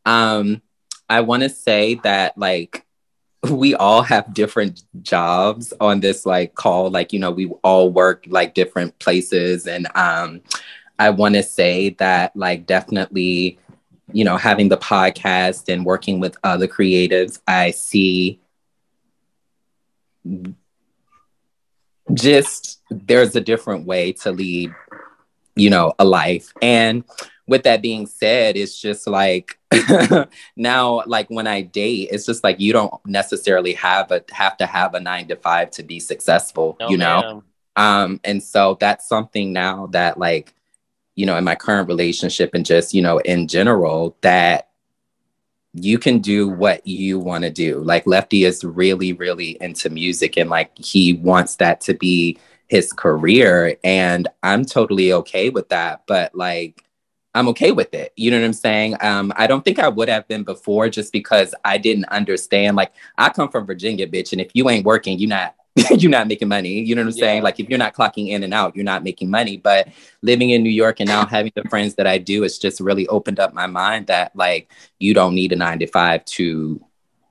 Um, I want to say that like we all have different jobs on this like call. Like you know, we all work like different places, and um, I want to say that like definitely, you know, having the podcast and working with other creatives, I see just there's a different way to lead you know a life and with that being said it's just like now like when i date it's just like you don't necessarily have a have to have a nine to five to be successful No, you know? um and so that's something now that like you know in my current relationship and just you know in general that you can do what you want to do. Like lefty is really really into music and like he wants that to be his career and i'm totally okay with that but like i'm okay with it. You know what i'm saying? Um i don't think i would have been before just because i didn't understand like i come from virginia bitch and if you ain't working you're not you're not making money. You know what i'm saying? Like if you're not clocking in and out you're not making money. But living in new york and now having the friends that i do it's just really opened up my mind that like you don't need a nine to five to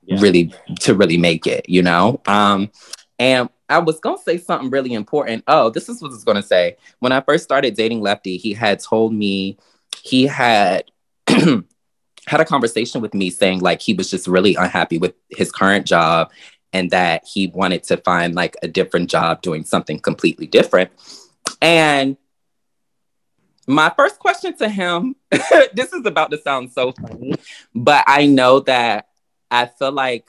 Yeah. really to really make it you know? Um and i was gonna say something really important. Oh this is what i was gonna say. When i first started dating lefty he had told me he had had a conversation with me saying like he was just really unhappy with his current job and that he wanted to find like a different job doing something completely different. And my first question to him this is about to sound so funny but i know that i feel like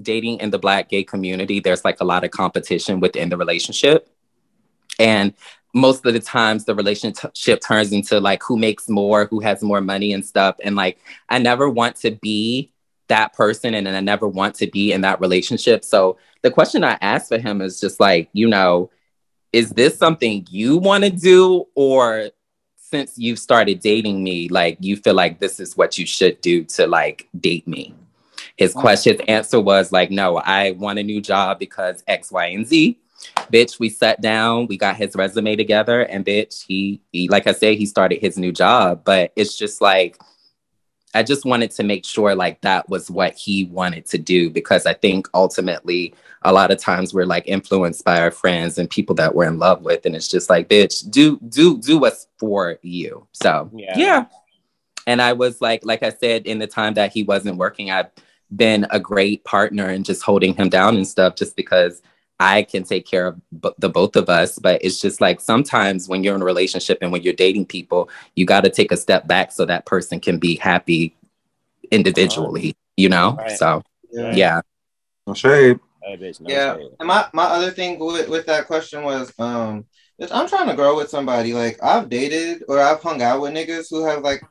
dating in the black gay community there's like a lot of competition within the relationship. And most of the times the relationship turns into like who makes more who has more money and stuff. And like i never want to be that person and and i never want to be in that relationship. So the question i asked for him is just like you know is this something you want to do? Or since you've started dating me like you feel like this is what you should do to like date me? His mm-hmm. question his answer was like no i want a new job because x y and z bitch we sat down we got his resume together and bitch he, he like i said he started his new job. But it's just like i just wanted to make sure like that was what he wanted to do because i think ultimately a lot of times we're like influenced by our friends and people that we're in love with. And it's just like bitch do do do what's for you. So Yeah. yeah. And i was like like i said in the time that he wasn't working i've been a great partner and just holding him down and stuff just because I can take care of b- the both of us. But it's just like sometimes when you're in a relationship and when you're dating people, you got to take a step back so that person can be happy individually, you know? Right. So, Yeah. yeah. No shade. Hey, no Yeah. shade. And my, my other thing with, with that question was um is I'm trying to grow with somebody. Like I've dated or I've hung out with niggas who have like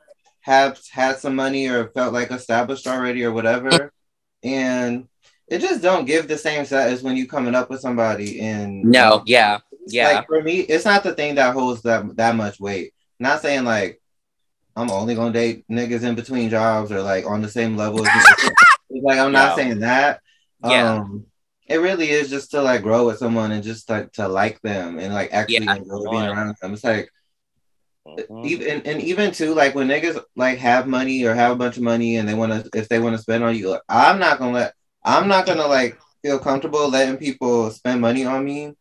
have had some money or felt like established already or whatever. and it just don't give the same set as when you coming up with somebody and No, yeah. Yeah. Like for me, it's not the thing that holds that that much weight. Not saying like I'm only gonna date niggas in between jobs or like on the same level. like I'm not Yeah. saying that. Yeah. Um, it really is just to like grow with someone and just like to like them and like actually Yeah. enjoy being around them. It's like Mhm. even and even too like when niggas like have money or have a bunch of money and they want to if they want to spend on you, like, I'm not gonna let I'm not gonna like feel comfortable letting people spend money on me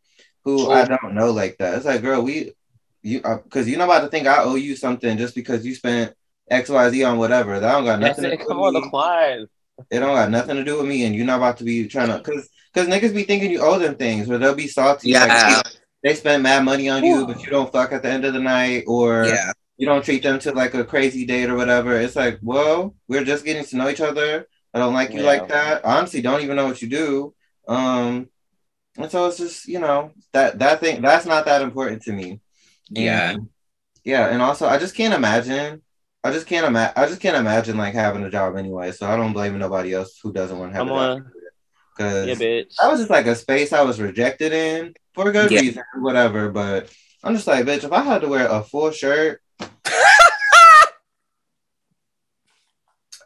who I don't know like that. It's like, girl, we you uh, because you're not about to think I owe you something just because you spent X Y Z on whatever. That don't got That's nothing to it. do Come with on, the me. client. It don't got nothing to do with me, and you're not about to be trying to because because niggas be thinking you owe them things, or they'll be salty. Yeah. Like, they spend mad money on you, but you don't fuck at the end of the night, or Yeah. you don't treat them to like a crazy date or whatever. It's like, well, we're just getting to know each other. I don't like you Yeah. like that. Honestly, don't even know what you do. Um, and so it's just you know that that thing that's not that important to me. Yeah. And, yeah, and also I just can't imagine. I just can't imagine. I just can't imagine like having a job anyway. So I don't blame nobody else who doesn't want to have Come a job. Because Yeah, bitch. that was just like a space I was rejected in for a good Yeah. reason, whatever. But I'm just like, bitch, if I had to wear a full shirt,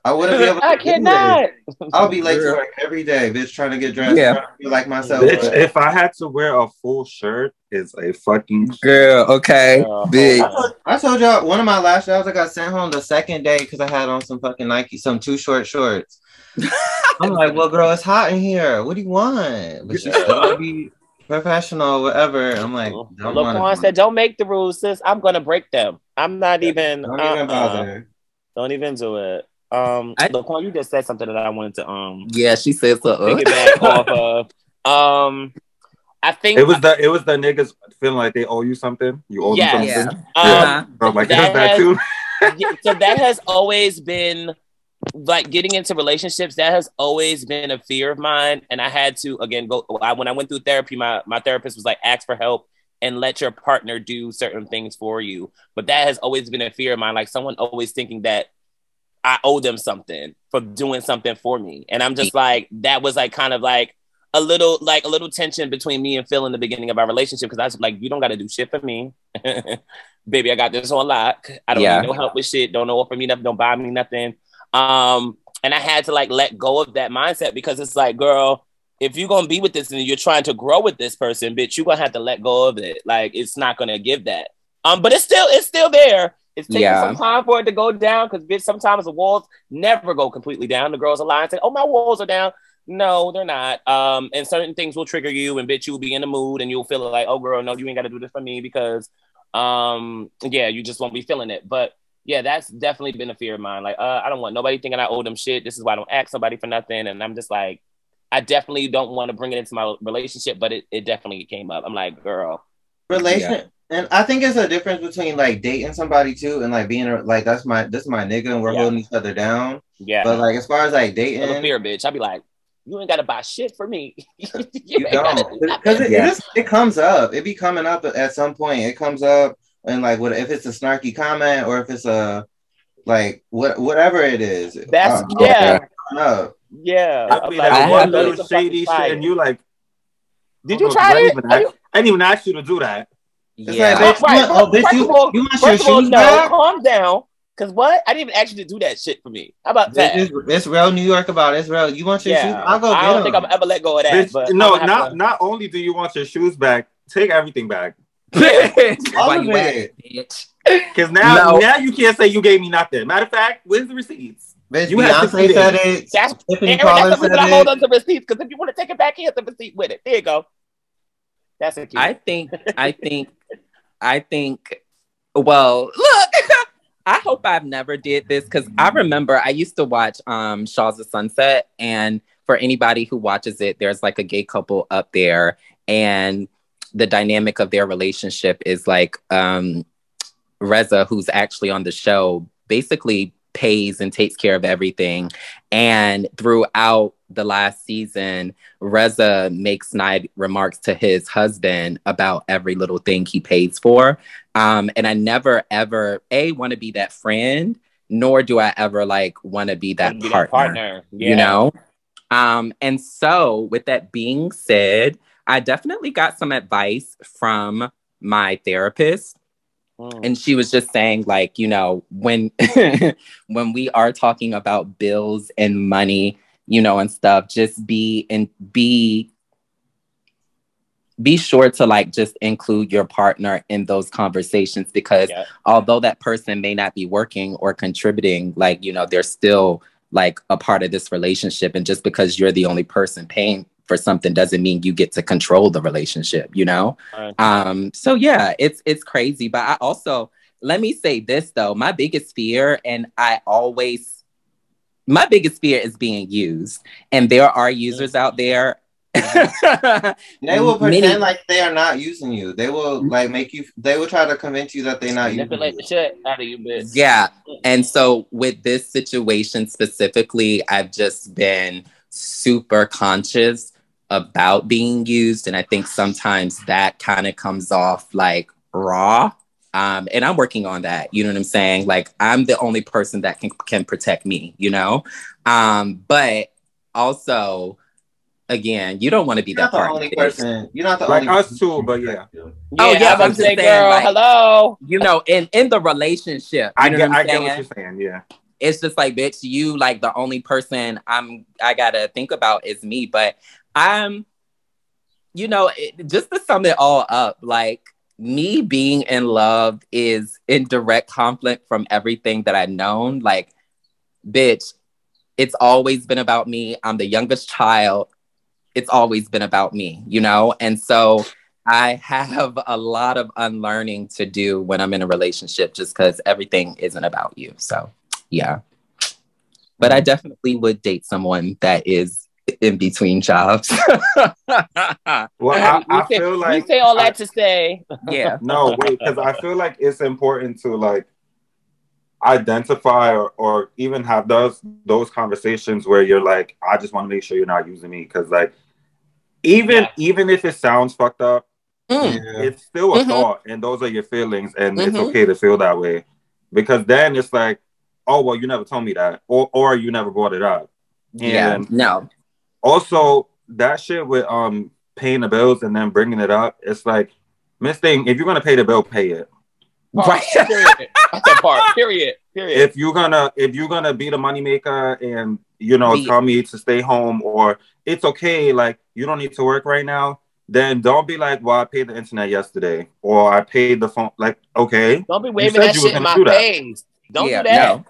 I wouldn't be able to. I do cannot. it. I'll be late to work every day, bitch, trying to get dressed, Yeah. trying to feel like myself. Bitch, but- if I had to wear a full shirt, it's a fucking Girl, okay. Girl, Big. I told, I told y'all one of my last jobs I got sent home the second day because I had on some fucking Nike, some too short shorts. I'm like, well, girl, it's hot in here. What do you want? But she still wanna be professional, whatever. I'm like, uh-huh. don't Laquan want said, "Don't make the rules, sis. I'm gonna break them. I'm not even. don't even uh-uh. bother. Don't even do it." Um, I- Laquan, you just said something that I wanted to um Yeah, she said so. piggyback off of. Um, I think It was the it was the niggas feeling like they owe you something. You owe Yes. them Yeah. something. um, Uh-huh. So like, That that has- too. yeah, so that has always been like getting into relationships that has always been a fear of mine and i had to again go I, when i went through therapy my, my therapist was like ask for help and let your partner do certain things for you but that has always been a fear of mine like someone always thinking that i owe them something for doing something for me and i'm just like that was like kind of like a little like a little tension between me and Phil in the beginning of our relationship because I was like, you don't got to do shit for me, baby. I got this on lock. I don't Yeah. need no help with shit. Don't offer me nothing. Don't buy me nothing. Um, and I had to like let go of that mindset because it's like, girl, if you're gonna be with this and you're trying to grow with this person, bitch, you're gonna have to let go of it. Like it's not gonna give that. Um, but it's still it's still there. It's taking Yeah. some time for it to go down because bitch, sometimes the walls never go completely down. The girls are lying, saying, "Oh, my walls are down." No, they're not. Um, and certain things will trigger you, and bitch, you'll be in the mood, and you'll feel like, "Oh, girl, no, you ain't got to do this for me," because, um, yeah, you just won't be feeling it. But yeah, that's definitely been a fear of mine. Like, uh, I don't want nobody thinking I owe them shit. This is why I don't ask somebody for nothing, and I'm just like, I definitely don't want to bring it into my relationship, but it, it definitely came up. I'm like, girl, relation and I think it's a difference between like dating somebody too and like being a, like that's my this is my nigga and we're Yeah. holding each other down. yeah, But like as far as like dating, I'm a fear bitch. I'd be like, you ain't got to buy shit for me. you you don't do because it, Yeah. it, just, it comes up. It be coming up at some point. It comes up and like what if it's a snarky comment or if it's a like what whatever it is. That's uh, yeah, coming up. yeah. I I'm mean, like, I one have little it's a fucking shady shit, and you like, Did you try it? even you- I didn't even ask you to do that. It's Yeah. like, bitch, Oh, right. you oh, bitch, you, all- you want your First all, shoes no, back? calm down. Cause what? I didn't even ask you to do that shit for me. How about that? It's, it's real New York about it. It's real. You want your shoes? yeah, I'll go I get don't them. think I'm ever let go of that. Bitch, but no, not to- not only do you want your shoes back, take everything back. All of it. it. Because now, No. now you can't say you gave me nothing. Matter of fact, where's the receipts? Bitch, You have to Beyonce see said it. it. That's- Tiffany Aaron, that's the said reason I hold it. on to receipts. Because if you want to take it back, here's the receipt with it. There you go. That's a cute. I think, I think, I think. Well, look, I hope I've never did this because I remember I used to watch um Shahs of Sunset, and for anybody who watches it, there's like a gay couple up there, and the dynamic of their relationship is like um Reza, who's actually on the show, basically pays and takes care of everything. And throughout the last season, Reza makes snide remarks to his husband about every little thing he pays for. Um, and I never ever a want to be that friend, nor do I ever like want to be that Be partner. partner. Yeah. You know? Um, and so with that being said, I definitely got some advice from my therapist. Mm. and she was just saying like you know when when we are talking about bills and money you know and stuff just be and be be sure to like just include your partner in those conversations because although that person may not be working or contributing like you know they're still like a part of this relationship. And just because you're the only person paying for something doesn't mean you get to control the relationship you know Right. um so yeah it's it's crazy but i also let me say this though my biggest fear and i always my biggest fear is being used and there are users out there They will Many- pretend like they are not using you. They will like make you. They will try to convince you that they're not using Manipulate the you. shit out of you, bitch. Yeah. And so with this situation specifically, I've just been super conscious about being used. And I think sometimes that kind of comes off like raw. Um, and I'm working on that. You know what I'm saying? Like I'm the only person that can can protect me, you know? Um, but also again, you don't want to be You're not that the part. only person. You're not the Like only us person too, but yeah. Oh, Oh yeah, yeah, I'm I'm just saying, saying, girl, like- hello. You know, in in the relationship, you I know get, what I'm I get what you're saying. Yeah. it's just like bitch you like the only person i'm i gotta think about is me but i'm you know it, just to sum it all up like me being in love is in direct conflict from everything that i've known. Like bitch it's always been about me. I'm the youngest child. It's always been about me you know? And so i have a lot of unlearning to do when i'm in a relationship just because everything isn't about you. So yeah. But I mm-hmm. definitely would date someone that is in between jobs. Well, I, we, I say, feel like we say all I- that to say, yeah. no, wait, because I feel like it's important to like identify or, or even have those those conversations where you're like, I just want to make sure you're not using me. Cause like even Yeah. even if it sounds fucked up, Mm. It's still a Mhm. thought and those are your feelings and it's Mhm. okay to feel that way. Because then it's like, oh well, you never told me that. Or or you never brought it up. Yeah. No. Also that shit with um paying the bills and then bringing it up, it's like Miss Thing, if you're gonna pay the bill, pay it. Right. period. That's that part. Period. Period. if you're gonna if you're gonna be the moneymaker and you know Be- tell me to stay home or it's okay like you don't need to work right now then don't be like well i paid the internet yesterday or i paid the phone like okay Don't be waving said that you were shit in my do that. face. Don't yeah, do that. No.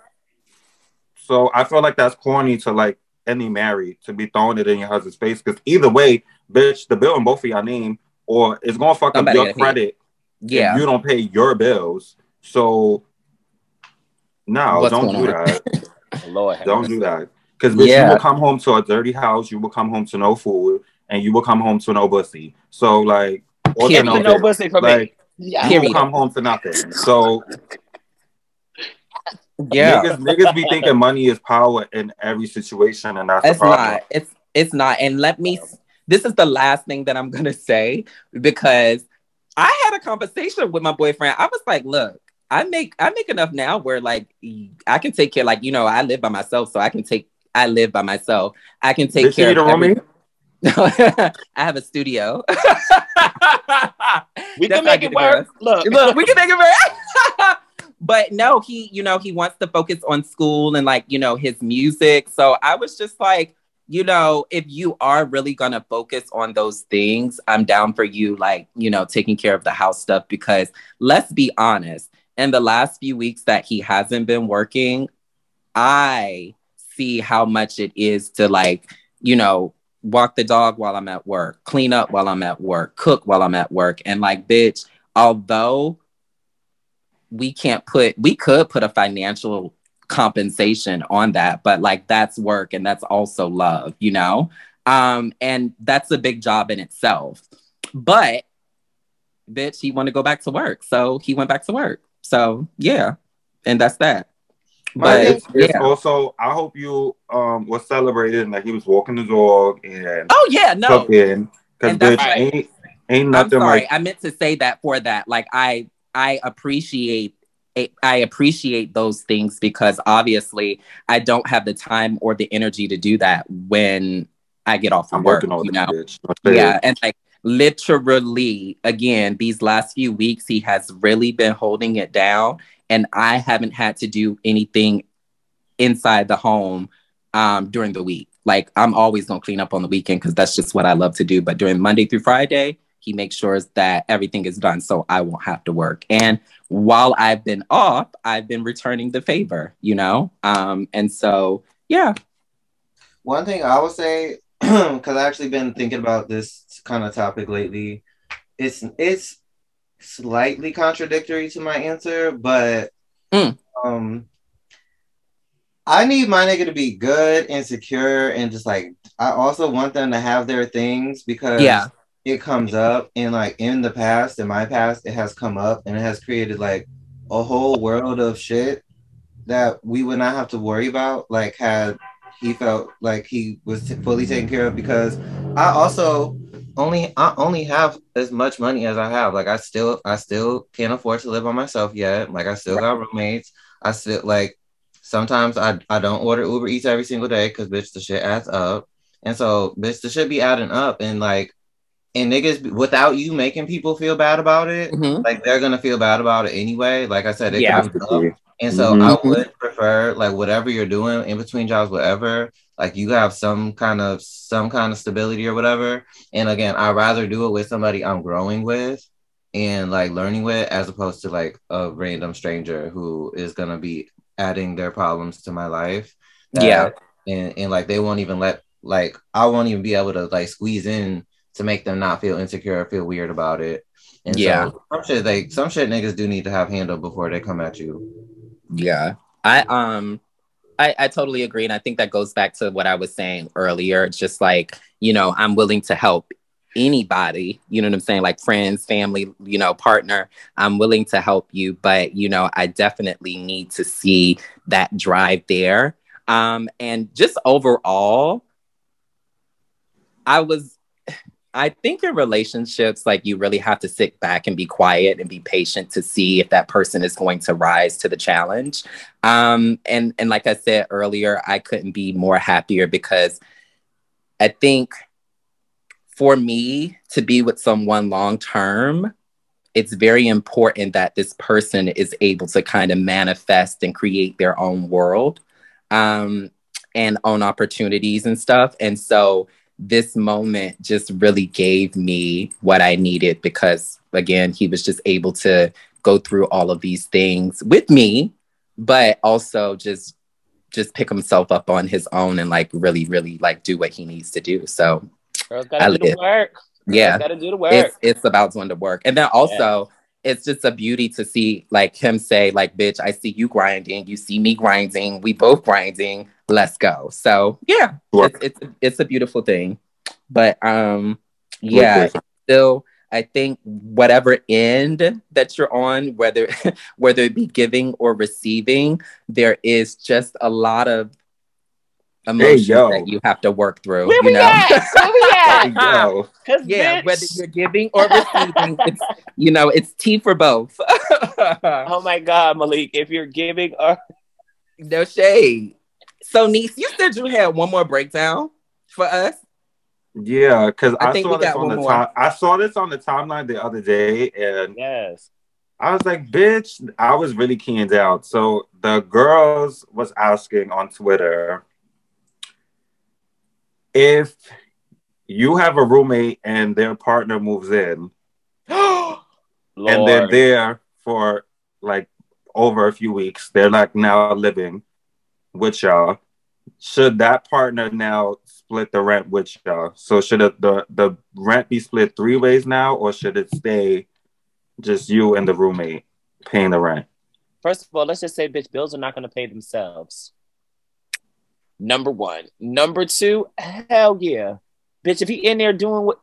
so i feel like that's corny to like any married to be throwing it in your husband's face because either way bitch the bill in both of your name or it's gonna fuck Somebody up your pay it. credit Yeah. if you don't pay your bills so no What's don't do on? that Lord, Don't do that. Because bitch, Yeah. you will come home to a dirty house, you will come home to no food, and you will come home to no pussy. So like or no, Ain't no dick. pussy for me. like Yeah. you Period. will come home to nothing. So Yeah. niggas, niggas be thinking money is power in every situation, and that's the It's problem. not. It's it's not. And let me this is the last thing that I'm gonna say because I had a conversation with my boyfriend. I was like, look, I make I make enough now where like I can take care, like, you know, I live by myself, so I can take I live by myself. I can take Bitch, you care of every- I have a studio. We That's can make it work. Look, Look, we can make it work. But no, he, you know, he wants to focus on school and like, you know, his music. So I was just like, you know, if you are really gonna focus on those things, I'm down for you, like, you know, taking care of the house stuff because let's be honest, in the last few weeks that he hasn't been working, I see how much it is to like, you know, walk the dog while I'm at work, clean up while I'm at work, cook while I'm at work. And like, bitch, although we can't put, we could put a financial compensation on that, but like that's work and that's also love, you know? Um, and that's a big job in itself. But bitch, he wanted to go back to work. So he went back to work. So yeah. And that's that. But it's, it's yeah. also, I hope you um was celebrating that he was walking the dog and Oh yeah, no. Because bitch, right. ain't ain't I'm nothing sorry. like I meant to say that for that. Like I I appreciate I appreciate those things because obviously I don't have the time or the energy to do that when I get off from I'm work. working all You know, bitch. Yeah, and like literally again these last few weeks he has really been holding it down and i haven't had to do anything inside the home um, during the week like i'm always going to clean up on the weekend because that's just what i love to do but during monday through friday he makes sure that everything is done so i won't have to work and while i've been off i've been returning the favor you know um, and so yeah One thing I would say, because I've actually been thinking about this kind of topic lately, it's it's slightly contradictory to my answer, but Mm. um, I need my nigga to be good and secure and just like I also want them to have their things because Yeah. It comes up and like in the past, in my past, it has come up and it has created like a whole world of shit that we would not have to worry about. Like had he felt like he was t- fully taken care of because I also only I only have as much money as I have. Like I still I still can't afford to live by myself yet. Like I still got roommates. I still like sometimes I, I don't order Uber Eats every single day because bitch the shit adds up. And so bitch the shit be adding up and like and niggas without you making people feel bad about it, Mhm. like they're gonna feel bad about it anyway. Like I said, it Yeah. comes up. And so Mhm. I would prefer like whatever you're doing in between jobs, whatever, like you have some kind of some kind of stability or whatever. And again, I'd rather do it with somebody I'm growing with and like learning with as opposed to like a random stranger who is gonna be adding their problems to my life. that- Yeah. And and like they won't even let like I won't even be able to like squeeze in to make them not feel insecure or feel weird about it. And Yeah. so some shit they some shit niggas do need to have handled before they come at you. Yeah. I um I, I totally agree. And I think that goes back to what I was saying earlier. It's just like, you know, I'm willing to help anybody, you know what I'm saying? Like friends, family, you know, partner. I'm willing to help you, but you know, I definitely need to see that drive there. Um, and just overall, I was I think in relationships, like you really have to sit back and be quiet and be patient to see if that person is going to rise to the challenge. Um, and and like I said earlier, I couldn't be more happier because I think for me to be with someone long term, it's very important that this person is able to kind of manifest and create their own world um, and own opportunities and stuff. And so this moment just really gave me what I needed because, again, he was just able to go through all of these things with me, but also just just pick himself up on his own and like really, really like do what he needs to do. So Girls I gotta do the work. yeah, gotta do the work. it's it's about doing the work. And then also it's just a beauty to see like him say like bitch i see you grinding. You see me grinding. We both grinding let's go so yeah Work. it's, it's it's a beautiful thing but um yeah still i think whatever end that you're on whether whether it be giving or receiving there is just a lot of emotions yo. that you have to work through Where you we know at? Where we at? Yo, yeah, bitch, whether you're giving or receiving, it's you know, it's tea for both. oh my god, Malik, if you're giving or no shade. So, niece, you said you had one more breakdown for us. yeah, because I I, think saw we this got on one the time. I saw this on the timeline the other day, and yes, I was like, "Bitch!" I was really keying out. So the girls was asking on Twitter if you have a roommate and their partner moves in, and they're there for like over a few weeks. They're like now living with y'all. Should that partner now split the rent with y'all? So should it, the the rent be split three ways now, or should it stay just you and the roommate paying the rent? First of all, let's just say, bitch, bills are not going to pay themselves. Number one. Number two, hell yeah, bitch. If he in there doing what,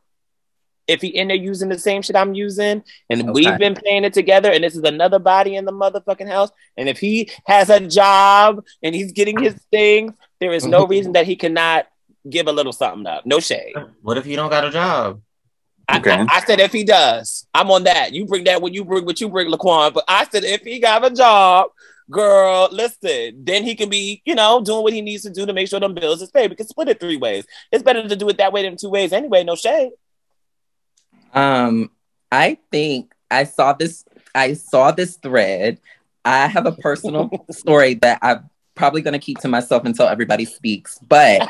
if he in there using the same shit I'm using, and Okay. we've been playing it together, and this is another body in the motherfucking house, and if he has a job and he's getting his things, there is no reason that he cannot give a little something up. No shade. What if he don't got a job? I, Okay. I, I said if he does, I'm on that. You bring that when you bring what you bring, Laquan. But I said if he got a job, girl, listen, then he can be, you know, doing what he needs to do to make sure them bills is paid. We can split it three ways. It's better to do it that way than two ways anyway. No shade. Um, I think I saw this. I saw this thread. I have a personal story that I'm probably going to keep to myself until everybody speaks. But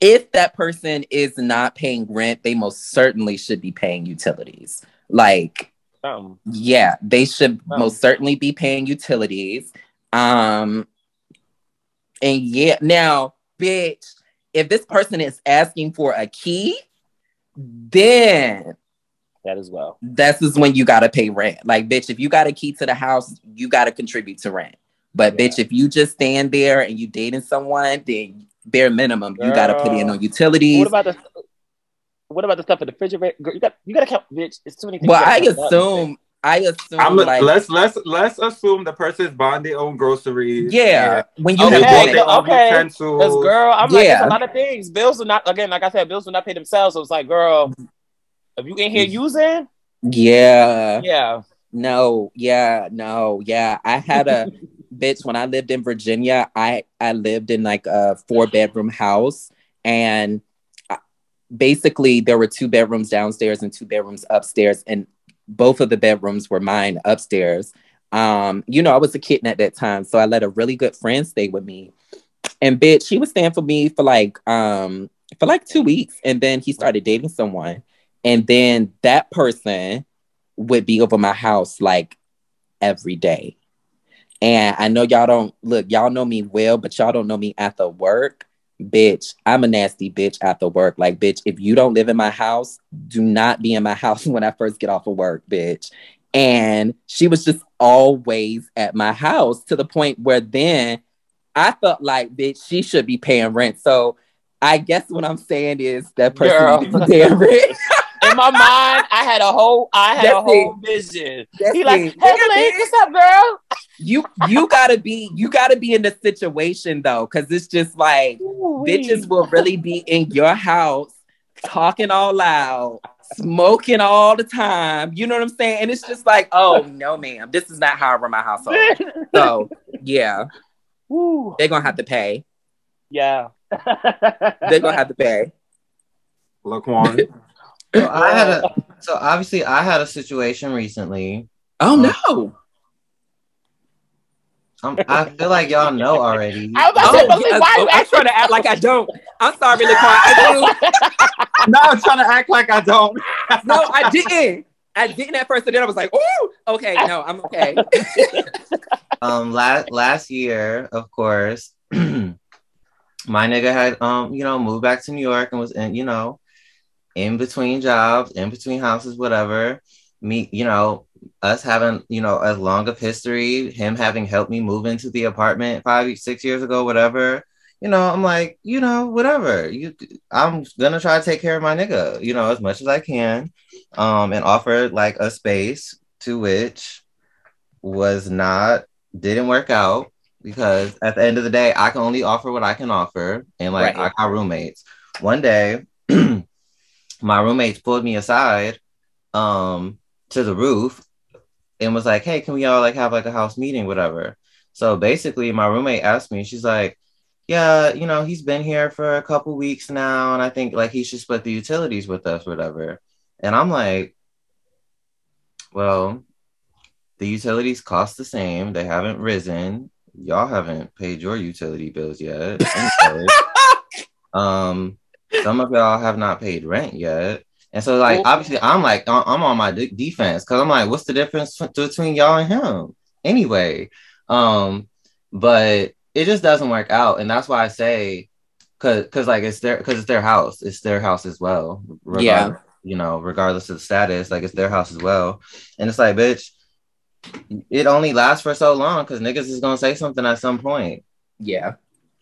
if that person is not paying rent, they most certainly should be paying utilities. Like, Um, yeah, they should Oh. most certainly be paying utilities. Um, and yeah, now, bitch, if this person is asking for a key, then that as well. this is when you gotta pay rent. Like, bitch, if you got a key to the house, you gotta contribute to rent. But Yeah. bitch, if you just stand there and you dating someone, then bare minimum you gotta put in on utilities. What about the what about the stuff in the refrigerator? Girl, you got you gotta count, bitch. It's too many things. well, I gotta count. assume, I assume, I'm like, let's let's let's assume the person's buying their own groceries. yeah, when you Okay, have They bought their own okay. utensils. Because girl, I'm like, Yeah. there's a lot of things. Bills will not again, like I said, bills will not pay themselves. So it's like, girl, if you in here using, yeah, yeah. no, yeah, no, yeah. I had a bitch when I lived in Virginia. I I lived in like a four bedroom house, and basically there were two bedrooms downstairs and two bedrooms upstairs, and both of the bedrooms were mine upstairs. Um, you know, I was a kitten at that time, so I let a really good friend stay with me. And bitch, he was staying for me for like um for like two weeks, and then he started dating someone, and then that person would be over my house like every day. And I know y'all don't look, y'all know me well, but y'all don't know me at the work. Bitch, I'm a nasty bitch at the work. Like, bitch, if you don't live in my house, do not be in my house when I first get off of work, bitch. And she was just always at my house to the point where then I felt like, bitch, she should be paying rent. So I guess what I'm saying is that person Girl. needed to paying rent. In my mind, I had a whole, I had a That's whole vision. That's He like, it. hey, Yeah, Blake, what's up, girl? you you gotta be you gotta be in the situation though, because it's just like bitches will really be in your house talking all loud, smoking all the time. You know what I'm saying? And it's just like, oh no, ma'am, this is not how I run my household. So yeah, Woo. they're gonna have to pay. Yeah. They're gonna have to pay. Laquan. So I had a so obviously I had a situation recently. Oh no. Um, I feel like y'all know already. I was about to Oh, say, Bugsy, yes. why Oh, you I'm trying to act like I don't. I'm sorry, Laquan. I no, I'm trying to act like I don't. No, I didn't. I didn't at first, and then I was like, "Oh, okay, no, I'm okay." um last last year, of course, my nigga had um, you know, moved back to New York and was in, you know, in between jobs, in between houses, whatever. Me, you know, us having, you know, as long of history, him having helped me move into the apartment five, six years ago, whatever. You know, I'm like, you know, whatever. You I'm gonna try to take care of my nigga, you know, as much as I can. Um, and offer like a space to which was not didn't work out because at the end of the day, I can only offer what I can offer. And like Right. I got roommates. One day, my roommates pulled me aside um to the roof and was like, Hey, can we all like have like a house meeting, whatever? So basically my roommate asked me, she's like, Yeah, you know, he's been here for a couple weeks now, and I think like he should split the utilities with us, whatever. And I'm like, Well, the utilities cost the same. They haven't risen. Y'all haven't paid your utility bills yet. Um, some of y'all have not paid rent yet. And so, like, obviously, I'm like, I'm on my de- defense because I'm like, what's the difference f- between y'all and him? Anyway, um, but it just doesn't work out, and that's why I say, cause, cause like it's their, cause it's their house, it's their house as well. Yeah. you know, regardless of the status, like it's their house as well. And it's like, bitch, it only lasts for so long because niggas is gonna say something at some point. Yeah.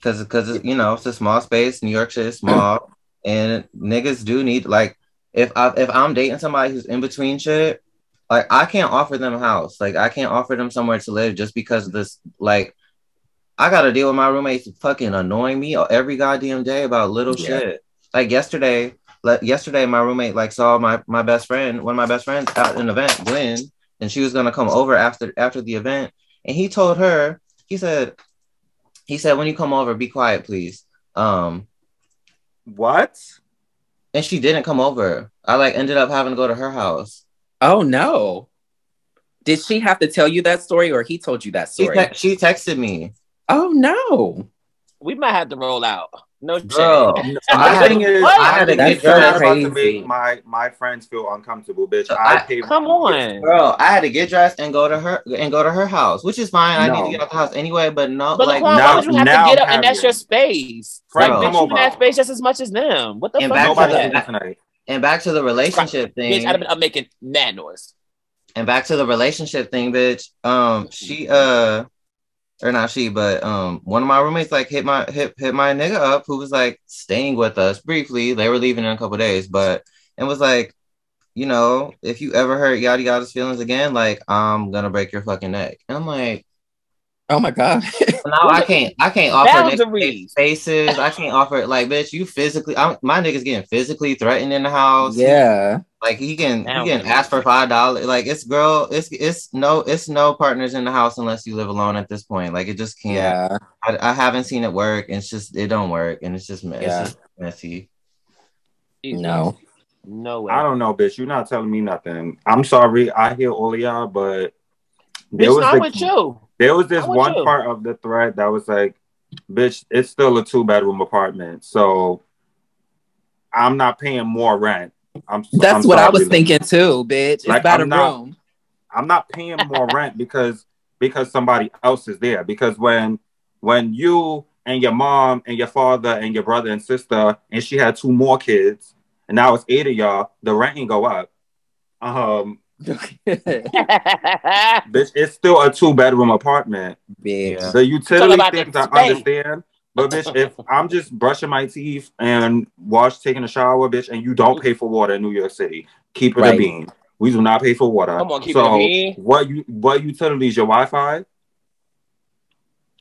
Cause, cause you know, it's a small space. New York shit is small, and niggas do need like, if I if I'm dating somebody who's in between shit, like I can't offer them a house. Like I can't offer them somewhere to live just because of this. Like, I gotta deal with my roommates fucking annoying me every goddamn day about little Yeah. shit. Like yesterday, like yesterday, my roommate like saw my my best friend, one of my best friends, at an event, Gwen, and she was gonna come over after after the event, and he told her, he said, he said, when you come over, be quiet, please. Um, What? and she didn't come over. I like ended up having to go to her house. Oh no. Did she have to tell you that story, or he told you that She, story? te- she texted me, oh no. We might have to roll out. No Girl. shade. I the had- thing is, What? I had to That's get so I'm dressed. to make my my friends feel uncomfortable, bitch. I, I- pay. Come on. Girl, I had to get dressed and go to her and go to her house, which is fine. I need to get out of the house anyway, but no, But like Laquan, now- why would you have now to get up and that's your space? Frank, like, bitch, you over. in that space just as much as them. What the And fuck? back to Nobody the- tonight. and back to the relationship Bitch, I'd have been up making mad noise. and back to the relationship thing, bitch. Um, she uh or not she, but um, one of my roommates like hit my hit hit my nigga up who was like staying with us briefly. They were leaving in a couple days, but it was like, you know, if you ever hurt yada yada's feelings again, like I'm gonna break your fucking neck. And I'm like, Oh my god. no, I can't. I can't offer Boundaries. faces. I can't offer like, bitch. You physically, I'm, my nigga's getting physically threatened in the house. yeah. Like he can he Now- can ask for five dollars. Like it's girl, it's it's no it's no partners in the house unless you live alone at this point. Like it just can't. Yeah. I, I haven't seen it work. It's just it don't work, and it's just, me- it's just messy. No. No way. I don't know, bitch. You're not telling me nothing. I'm sorry. I hear all of y'all, but there Bitch, was not the- with you. There was this one you. part of the thread that was like, bitch, it's still a two bedroom apartment. So I'm not paying more rent. I'm That's I'm what I was like, thinking too, bitch. It's Like, about I'm a not- room. I'm not paying more rent because because somebody else is there. Because when when you and your mom and your father and your brother and sister and she had two more kids and now it's eight of y'all, the rent ain't go up. Um, bitch, it's still a two bedroom apartment. bitch. Yeah. The utility about things the I space. understand, but bitch, if I'm just brushing my teeth and wash, taking a shower, bitch, and you don't pay for water in New York City, keep it Right. a bean. We do not pay for water. Come on, keep it so a bean. what you what utilities? Your Wi-Fi,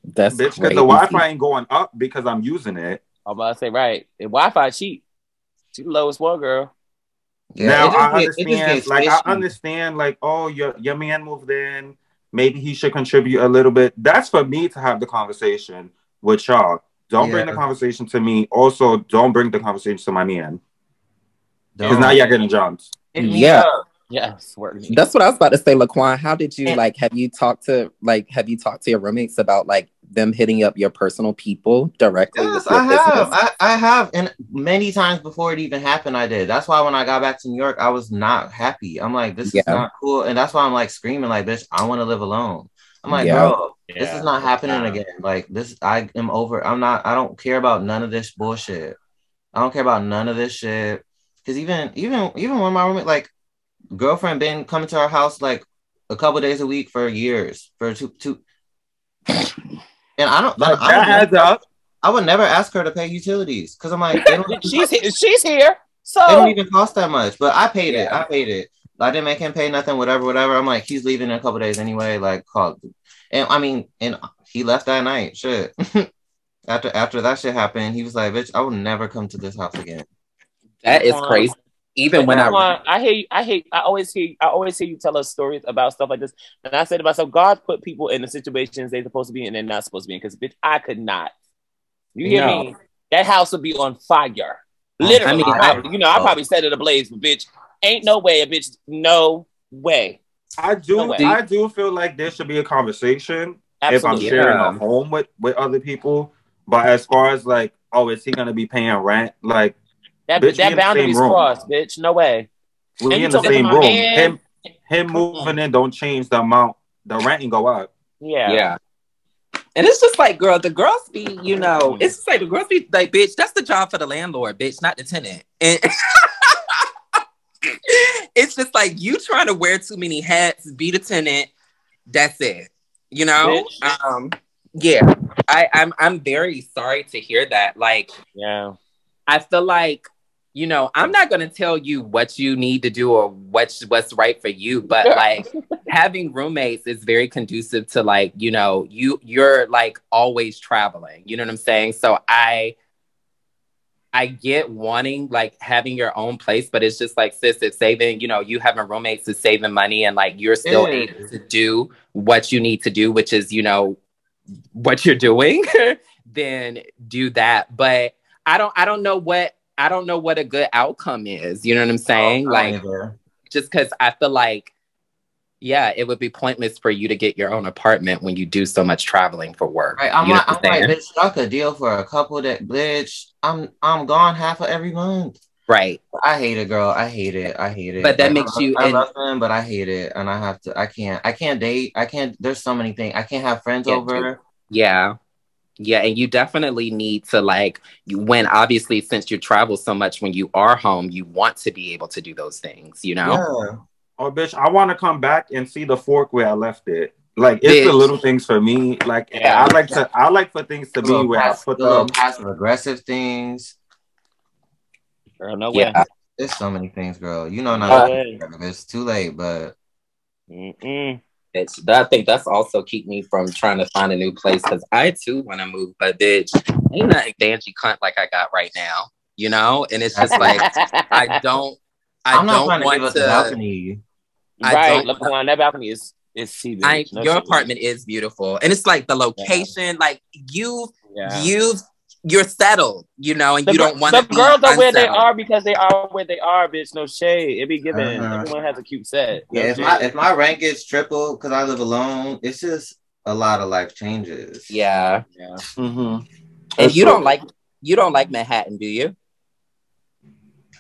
That's bitch, because the Wi-Fi ain't going up because I'm using it. I'm about to say right. And Wi-Fi cheap. She the lowest one, girl. Yeah, now I get- understand, gets like I understand, like oh your your man moved in, maybe he should contribute a little bit. That's for me to have the conversation with y'all. Don't bring the conversation to me. Also, don't bring the conversation to my man because Don't. now y'all getting jumped. Hit Yeah. up. Yes, word. That's what I was about to say, Laquan. How did you And- like? Have you talked to like? Have you talked to your roommates about like them hitting up your personal people directly? Yes, I have. I, I have, and many times before it even happened, I did. That's why when I got back to New York, I was not happy. I'm like, this is not cool, and that's why I'm like screaming, like, bitch, I want to live alone. I'm like, Yeah. bro, this is not happening again. Like this, I am over. I'm not. I don't care about none of this bullshit. I don't care about none of this shit. Because even, even, even when my roommate, like, girlfriend, been coming to our house like a couple days a week for years, for two, two. And I don't. Like, I, that would adds never, up. I would never ask her to pay utilities because I'm like, She's he- she's here. So they don't even cost that much. But I paid it. I paid it. I didn't make him pay nothing, whatever, whatever. I'm like, he's leaving in a couple days anyway. Like, call. And I mean, and he left that night. Shit. after after that shit happened, he was like, "Bitch, I will never come to this house again." That is Laquan. crazy. Even when I Laquan, I hear you, I hear I always hear I always hear you tell us stories about stuff like this. And I said to myself, God put people in the situations they're supposed to be in and they're not supposed to be in. Because bitch, I could not. You hear No. me? That house would be on fire. Literally. I mean, I- you know, I oh. probably set it ablaze, but bitch, ain't no way a bitch, no way. I do. No. I do feel like there should be a conversation if I'm sharing Yeah. a home with with other people. But as far as like, oh, is he gonna be paying rent? Like, that bitch, we that the boundary's crossed, bitch. No way. we And in the same room. man? Him him moving in don't change the amount. The rent ain't go up. Yeah. yeah. And it's just like, girl, the girls be, you know, mm-hmm. it's just like the girls be like, bitch, that's the job for the landlord, bitch, not the tenant. And it's just like you trying to wear too many hats, be the tenant. That's it. You know? Bitch. Um, yeah. I, I'm I'm very sorry to hear that. Like, Yeah. I feel like, you know, I'm not gonna tell you what you need to do or what's what's right for you, but like having roommates is very conducive to like, you know, you you're like always traveling. You know what I'm saying? So I I get wanting like having your own place, but it's just like sis, it's saving, you know, you having roommates is saving money and like you're still Yeah. able to do what you need to do, which is, you know, what you're doing, then do that. But I don't I don't know what I don't know what a good outcome is. You know what I'm saying? Oh, like either. just because I feel like, yeah, it would be pointless for you to get your own apartment when you do so much traveling for work. Right, I'm You know like, I'm like, bitch, I could deal for a couple that, bitch. I'm I'm gone half of every month. right. I hate it, girl. I hate it. I hate it. But that Like, makes I, you- I and- love them, but I hate it, and I have to. I can't. I can't date. I can't. There's so many things. I can't have friends over. Yeah. Yeah. And you definitely need to like you when obviously since you travel so much when you are home, you want to be able to do those things, you know? Yeah. Oh, bitch, I want to come back and see the fork where I left it. Like it's the little things for me. Like Yeah. I like to I like for things to be Little where I pass- put little them. passive aggressive things. Girl, no way. Yeah. There's so many things, girl. You know No not. way. it's too late, but Mm-mm. Bitch, that, I think that's also keep me from trying to find a new place because I too want to move, but bitch, ain't nothing dangy cunt like I got right now, you know? And it's just like I don't, I I'm not don't trying to give want up the balcony. I right. don't- Look on that balcony is is see I, your apartment is beautiful, and it's like the location, like you, Yeah. you, you're settled, you know, and The, you don't want the to. girls are where they are because they are where they are, bitch. No shade. It be given. Uh-huh. Everyone has a cute set. No Yeah, if shade. my if my rent gets tripled because I live alone, it's just a lot of life changes. Yeah, yeah. Mm-hmm. and you don't like you don't like Manhattan, do you?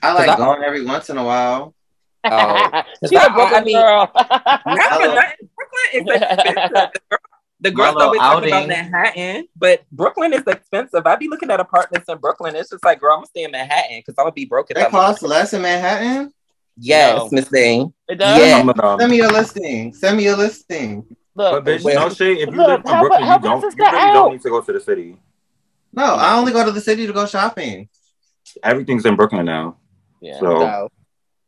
I like I- going every once in a while. Oh. She's I- a Brooklyn I mean- girl. Not I for nothing. Brooklyn is expensive. The girl- The My girls little always talk about. Manhattan, but Brooklyn is expensive. I'd be looking at apartments in Brooklyn. It's just like, girl, I'm gonna stay in Manhattan because I'm gonna be broke. if They I'm- cost less in Manhattan. Yes, No. Miss Thing. It does. Yeah. Some of them. Send me a listing. Send me a listing. Look, But bitch, Well, no shade. If you look, live in Brooklyn, how you don't. You really out? don't need to go to the city. No, I only go to the city to go shopping. Everything's in Brooklyn now. Yeah. So So,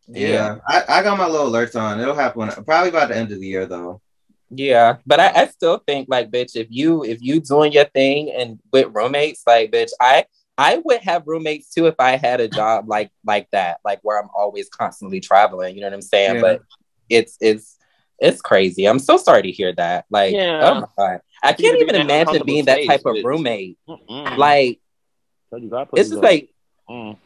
Yeah, I, I got my little alerts on. It'll happen probably by the end of the year though. yeah, but I, I still think like, bitch, if you if you doing your thing and with roommates, like, bitch, I I would have roommates too if I had a job like like that, like where I'm always constantly traveling. You know what I'm saying? Yeah. But it's it's it's crazy. I'm so sorry to hear that. Like, Yeah. oh my god, I think can't even imagine being that space, type of roommate. Mm-mm. Like, Told you, God put it's just like, Mm.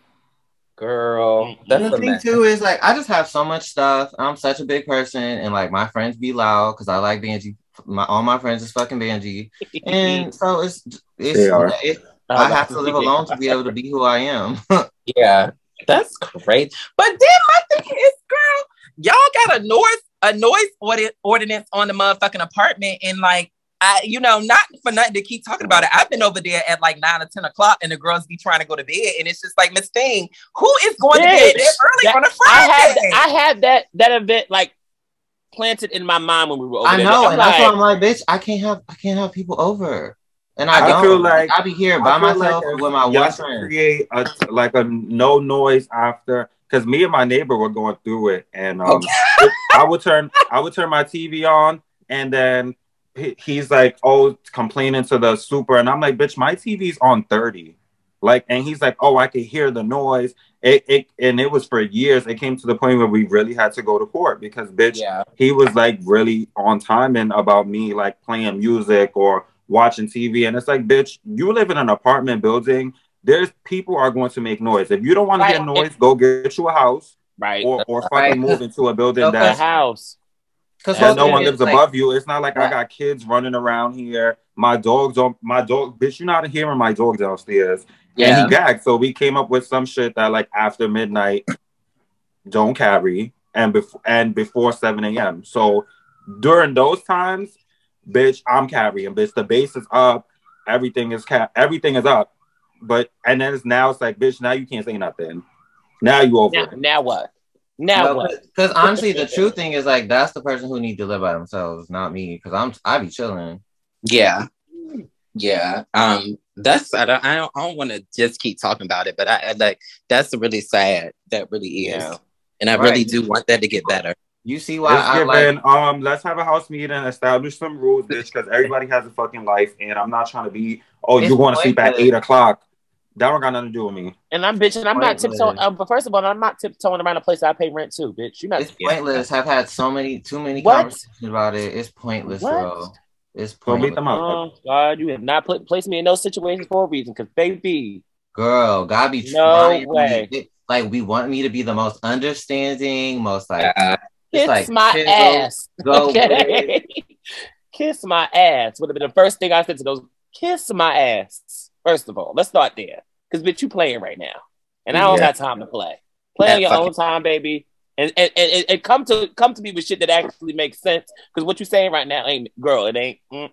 Girl, that's And the thing mess. too is like I just have so much stuff. I'm such a big person, and like my friends be loud because I like Benji. My all my friends is fucking Benji, and so it's it's They it, I have to live alone to be able to be who I am. Yeah, that's great. But then my thing is, girl, y'all got a noise a noise ordi- ordinance on the motherfucking apartment, and like. I, you know, not for nothing to keep talking about it. I've been over there at like nine or ten o'clock, and the girls be trying to go to bed, and it's just like Miss Thing, who is going to bed early that- on a I had Friday? I had I had that that event like planted in my mind when we were over I there. know, I'm and that's why like, I'm like, bitch, I can't have I can't have people over, and I, I don't. feel like- I'll be here by myself like with my y'all one should friend. create a like a no noise after because me and my neighbor were going through it and um I would turn I would turn my TV on and then he- he's like oh complaining to the super and I'm like bitch my TV's on 30 like and he's like oh I could hear the noise it, it and it was for years it came to the point where we really had to go to court because bitch yeah, he was like really on time and about me like playing music or watching TV. And it's like, bitch, you live in an apartment building. There's people are going to make noise. If you don't want Right. to hear noise, go get you a house right, or, or fucking Right. move into a building that house. Because and no one lives like, above you. It's not like I got kids running around here. My dog's on my dog, bitch. You're not hearing my dog downstairs. And yeah, he gagged. So we came up with some shit that like after midnight, don't carry, and before and before 7 a.m. So during those times, bitch, I'm carrying, bitch. The base is up, everything is cap, everything is up. But and then it's now it's like, bitch, now you can't say nothing. Now you over Now, now what? Now what? Because honestly, the true thing is like that's the person who need to live by themselves, not me. Because I'm I be chilling. yeah, yeah. Um, that's I don't I don't, don't want to just keep talking about it, but I, I like that's really sad. That really is, Yeah. and I Right. really do want that to get better. You see why It's I given, like. um, let's have a house meeting, establish some rules, bitch, because everybody has a fucking life, and I'm not trying to be, oh, It's you want to sleep at eight o'clock. That don't got nothing to do with me. And I'm bitching. I'm not tiptoeing. Uh, but first of all, I'm not tiptoeing around a place that I pay rent too, bitch. You're not. It's pointless. I've had so many, too many What? conversations about it. It's pointless, What? bro. It's So meet pointless. them up. Oh God, you have not put placed me in those situations for a reason. Because baby, Girl, God be No trying way. me. Like we want me to be the most understanding, most like Yeah. kiss like, my chill, ass. go Okay. kiss my ass would have been the first thing I said to those. Kiss my ass. First of all, let's start there. Because bitch, you playing right now, and I don't Yeah. got time to play. Play That on your own time, baby. And and, and, and- come to come to me with shit that actually makes sense. Because what you saying right now ain't girl. It ain't. Mm-mm,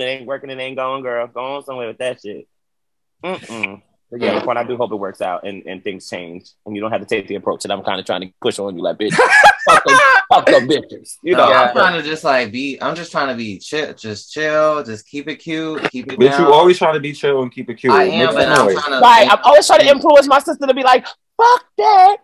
it ain't working. It ain't going, girl. Go on somewhere with that shit. Mm-mm. But yeah, the part I do hope it works out and, and things change, and you don't have to take the approach that I'm kind of trying to push on you, like bitch. fuck them, bitches. You know. Yeah. I'm trying to just like be. I'm just trying to be chill, just chill, just keep it cute, keep it Bitch, down. you always trying to be chill and keep it cute. I am, some but I'm trying to. Right. I'm always trying to influence my sister to be like, fuck that.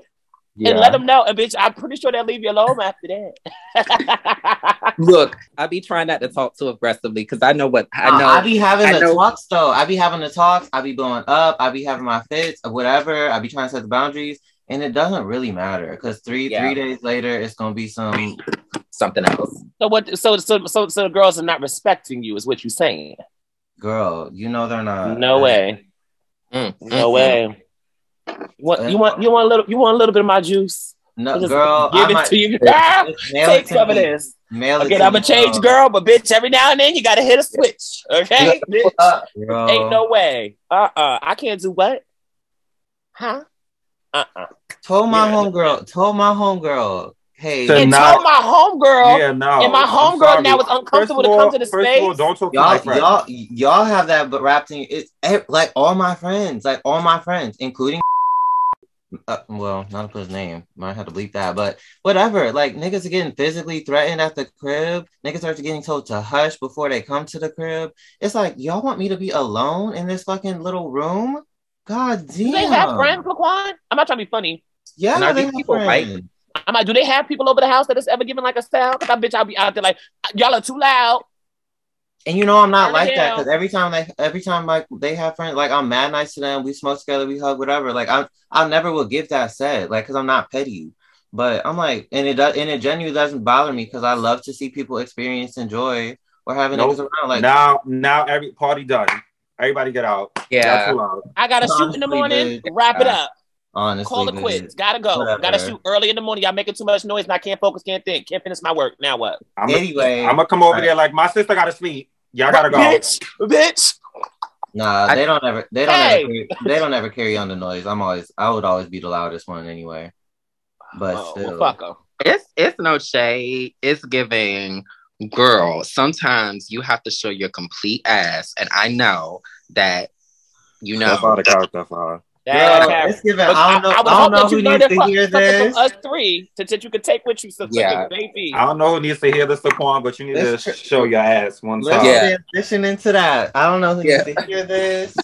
Yeah. And let them know. And bitch, I'm pretty sure they'll leave you alone after that. Look, I be trying not to talk too aggressively because I know what I Nah, know. I be having I the know- talks though. I be having the talks. I be blowing up. I be having my fits or whatever. I be trying to set the boundaries, and it doesn't really matter because three Yeah. three days later, it's gonna be some. something else. so what so so so so the girls are not respecting you, is what you're saying. Girl, you know they're not. No way. Mm, No mm, way. You want you want you want a little you want a little bit of my juice? No, Just girl. give I it might, to you. Ah, Take some of me. this. Mail it Again, I'm a me, change girl, but bitch, every now and then you gotta hit a switch. Okay? bitch. Girl. Ain't no way. Uh-uh. I can't do what? Huh? Uh-uh. Told my Yeah. homegirl. Told my homegirl. Hey, So And now- told my homegirl Yeah, no. And my I'm homegirl now is uncomfortable First of to come to the First of all, don't talk to my y'all, friend. y'all, y'all have that, but wrapped in it's ev- like all my friends, like all my friends, including. Uh, well, not to put his name, might have to bleep that, but whatever. Like niggas are getting physically threatened at the crib. Niggas are getting told to hush before they come to the crib. It's like y'all want me to be alone in this fucking little room. God damn. Do they have friends, Laquan? I'm not trying to be funny. Yeah, And are they these have people white? friends. I'm like, do they have people over the house that is ever given like a sound? Cause I bitch, I'll be out there like, y'all are too loud. And you know I'm not like that because every time they every time like they have friends like I'm mad nice to them we smoke together we hug whatever like I I never will give that said like because I'm not petty but I'm like and it does and it genuinely doesn't bother me because I love to see people experience and joy or having Nope. niggas around like now, now every party done. Everybody get out. Yeah. Y'all too loud. I gotta shoot in the morning, bitch. wrap it up, honestly call it bitch. quits. Gotta go. Whatever. Gotta shoot early in the morning. Y'all making too much noise and I can't focus, can't think, can't finish my work. Now what? I'm Anyway, I'm gonna come over Right. there like my sister gotta sleep. Y'all gotta go. Bitch, bitch. nah I- they don't ever they don't Hey. ever carry, they don't ever carry on the noise I'm always I would always be the loudest one anyway but Oh, still well, fuck 'em. It's it's no shade. It's giving girl. Sometimes you have to show your complete ass, and I know that you know. That's all the character for her. That Girl, happened. it's giving But I don't know I, I, would don't know who needs to from, hear this us three to, that you could take with you, sister. Yeah. Baby. I don't know who needs to hear this, Laquan, but you need Let's to tr- show your ass one Let's time. Yeah. transition into that. I don't know who Yeah. needs to hear this.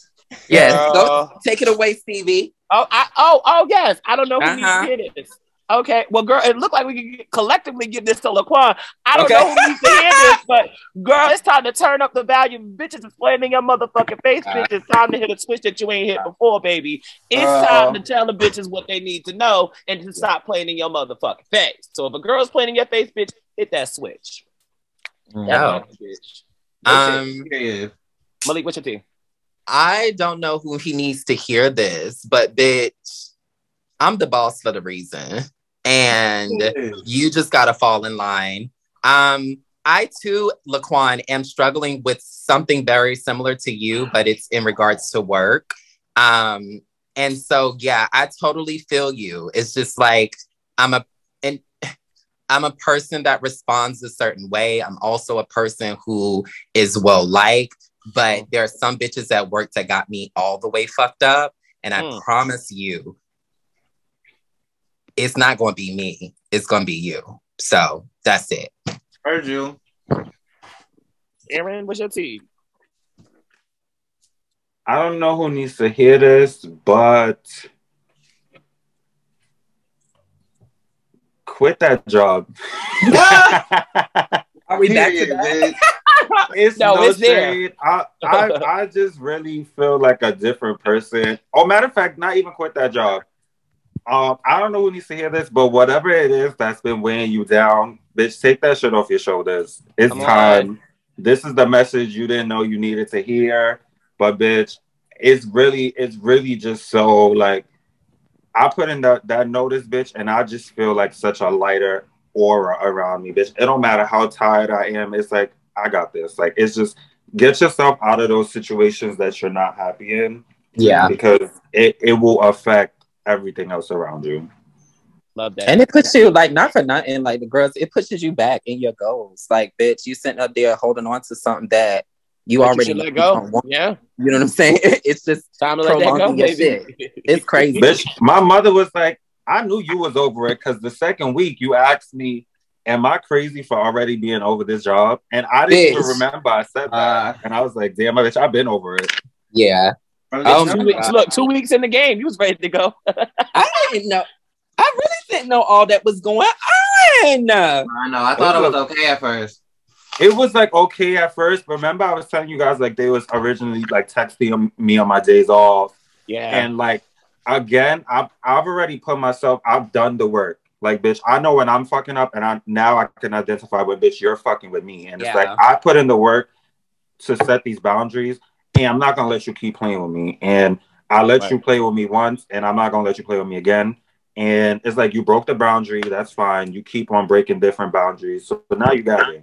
Yes, Girl. go take it away, Stevie. Oh, I, oh, oh, yes. I don't know who Uh-huh. needs to hear this. Okay, well, girl, it looked like we could collectively give this to Laquan. I don't Okay. know who needs to hear this, but girl, it's time to turn up the volume. Bitches is playing in your motherfucking face, Uh. bitch. It's time to hit a switch that you ain't hit before, baby. It's Girl. time to tell the bitches what they need to know and to stop playing in your motherfucking face. So if a girl's playing in your face, bitch, hit that switch. That's No. bitch. Um, Malik, what's your team? I don't know who he needs to hear this, but bitch, I'm the boss for the reason, and you just gotta fall in line. Um, I too, Laquan, am struggling with something very similar to you, but it's in regards to work. Um, and so yeah, I totally feel you. It's just like I'm a and I'm a person that responds a certain way. I'm also a person who is well liked, but there are some bitches at work that got me all the way fucked up. And I Mm. promise you, it's not going to be me. It's going to be you. So that's it. Heard you. Aaron, what's your team? I don't know who needs to hear this, but quit that job. Are we back to that? it's No, no, it's there. shade. I, I I just really feel like a different person. Oh, matter of fact, not even quit that job. Um, I don't know who needs to hear this, but whatever it is that's been weighing you down, bitch, take that shit off your shoulders. It's Come on. time. This is the message you didn't know you needed to hear, but bitch, it's really, it's really just so like I put in that that notice, bitch, and I just feel like such a lighter aura around me, bitch. It don't matter how tired I am. It's like I got this. Like it's just get yourself out of those situations that you're not happy in Yeah. because it, it will affect everything else around you. Love that. And it puts you like not for nothing, like the girls, it pushes you back in your goals. Like, bitch, you sitting up there holding on to something that you But already should know let go. don't. Yeah, You know what I'm saying? It's just time to let that go, Prolonging your baby. it's crazy. Bitch, my mother was like, I knew you was over it because the second week you asked me am I crazy for already being over this job? And I didn't even remember I said that. Uh, and I was like, damn, bitch, I've been over it. Yeah. From Um, Two weeks, look, two weeks in the game, you was ready to go. I didn't know. I really didn't know all that was going on. I know. I thought it was okay at first. It was like okay at first. but Remember, I was telling you guys like they was originally like texting me on my days off. Yeah. And like again, I've I've already put myself, I've done the work. Like, bitch, I know when I'm fucking up, and I now I can identify when bitch you're fucking with me. And it's like I put in the work to set these boundaries, and I'm not gonna let you keep playing with me. And I let Right. you play with me once, and I'm not gonna let you play with me again. And it's like you broke the boundary, that's fine. You keep on breaking different boundaries. So now you got it.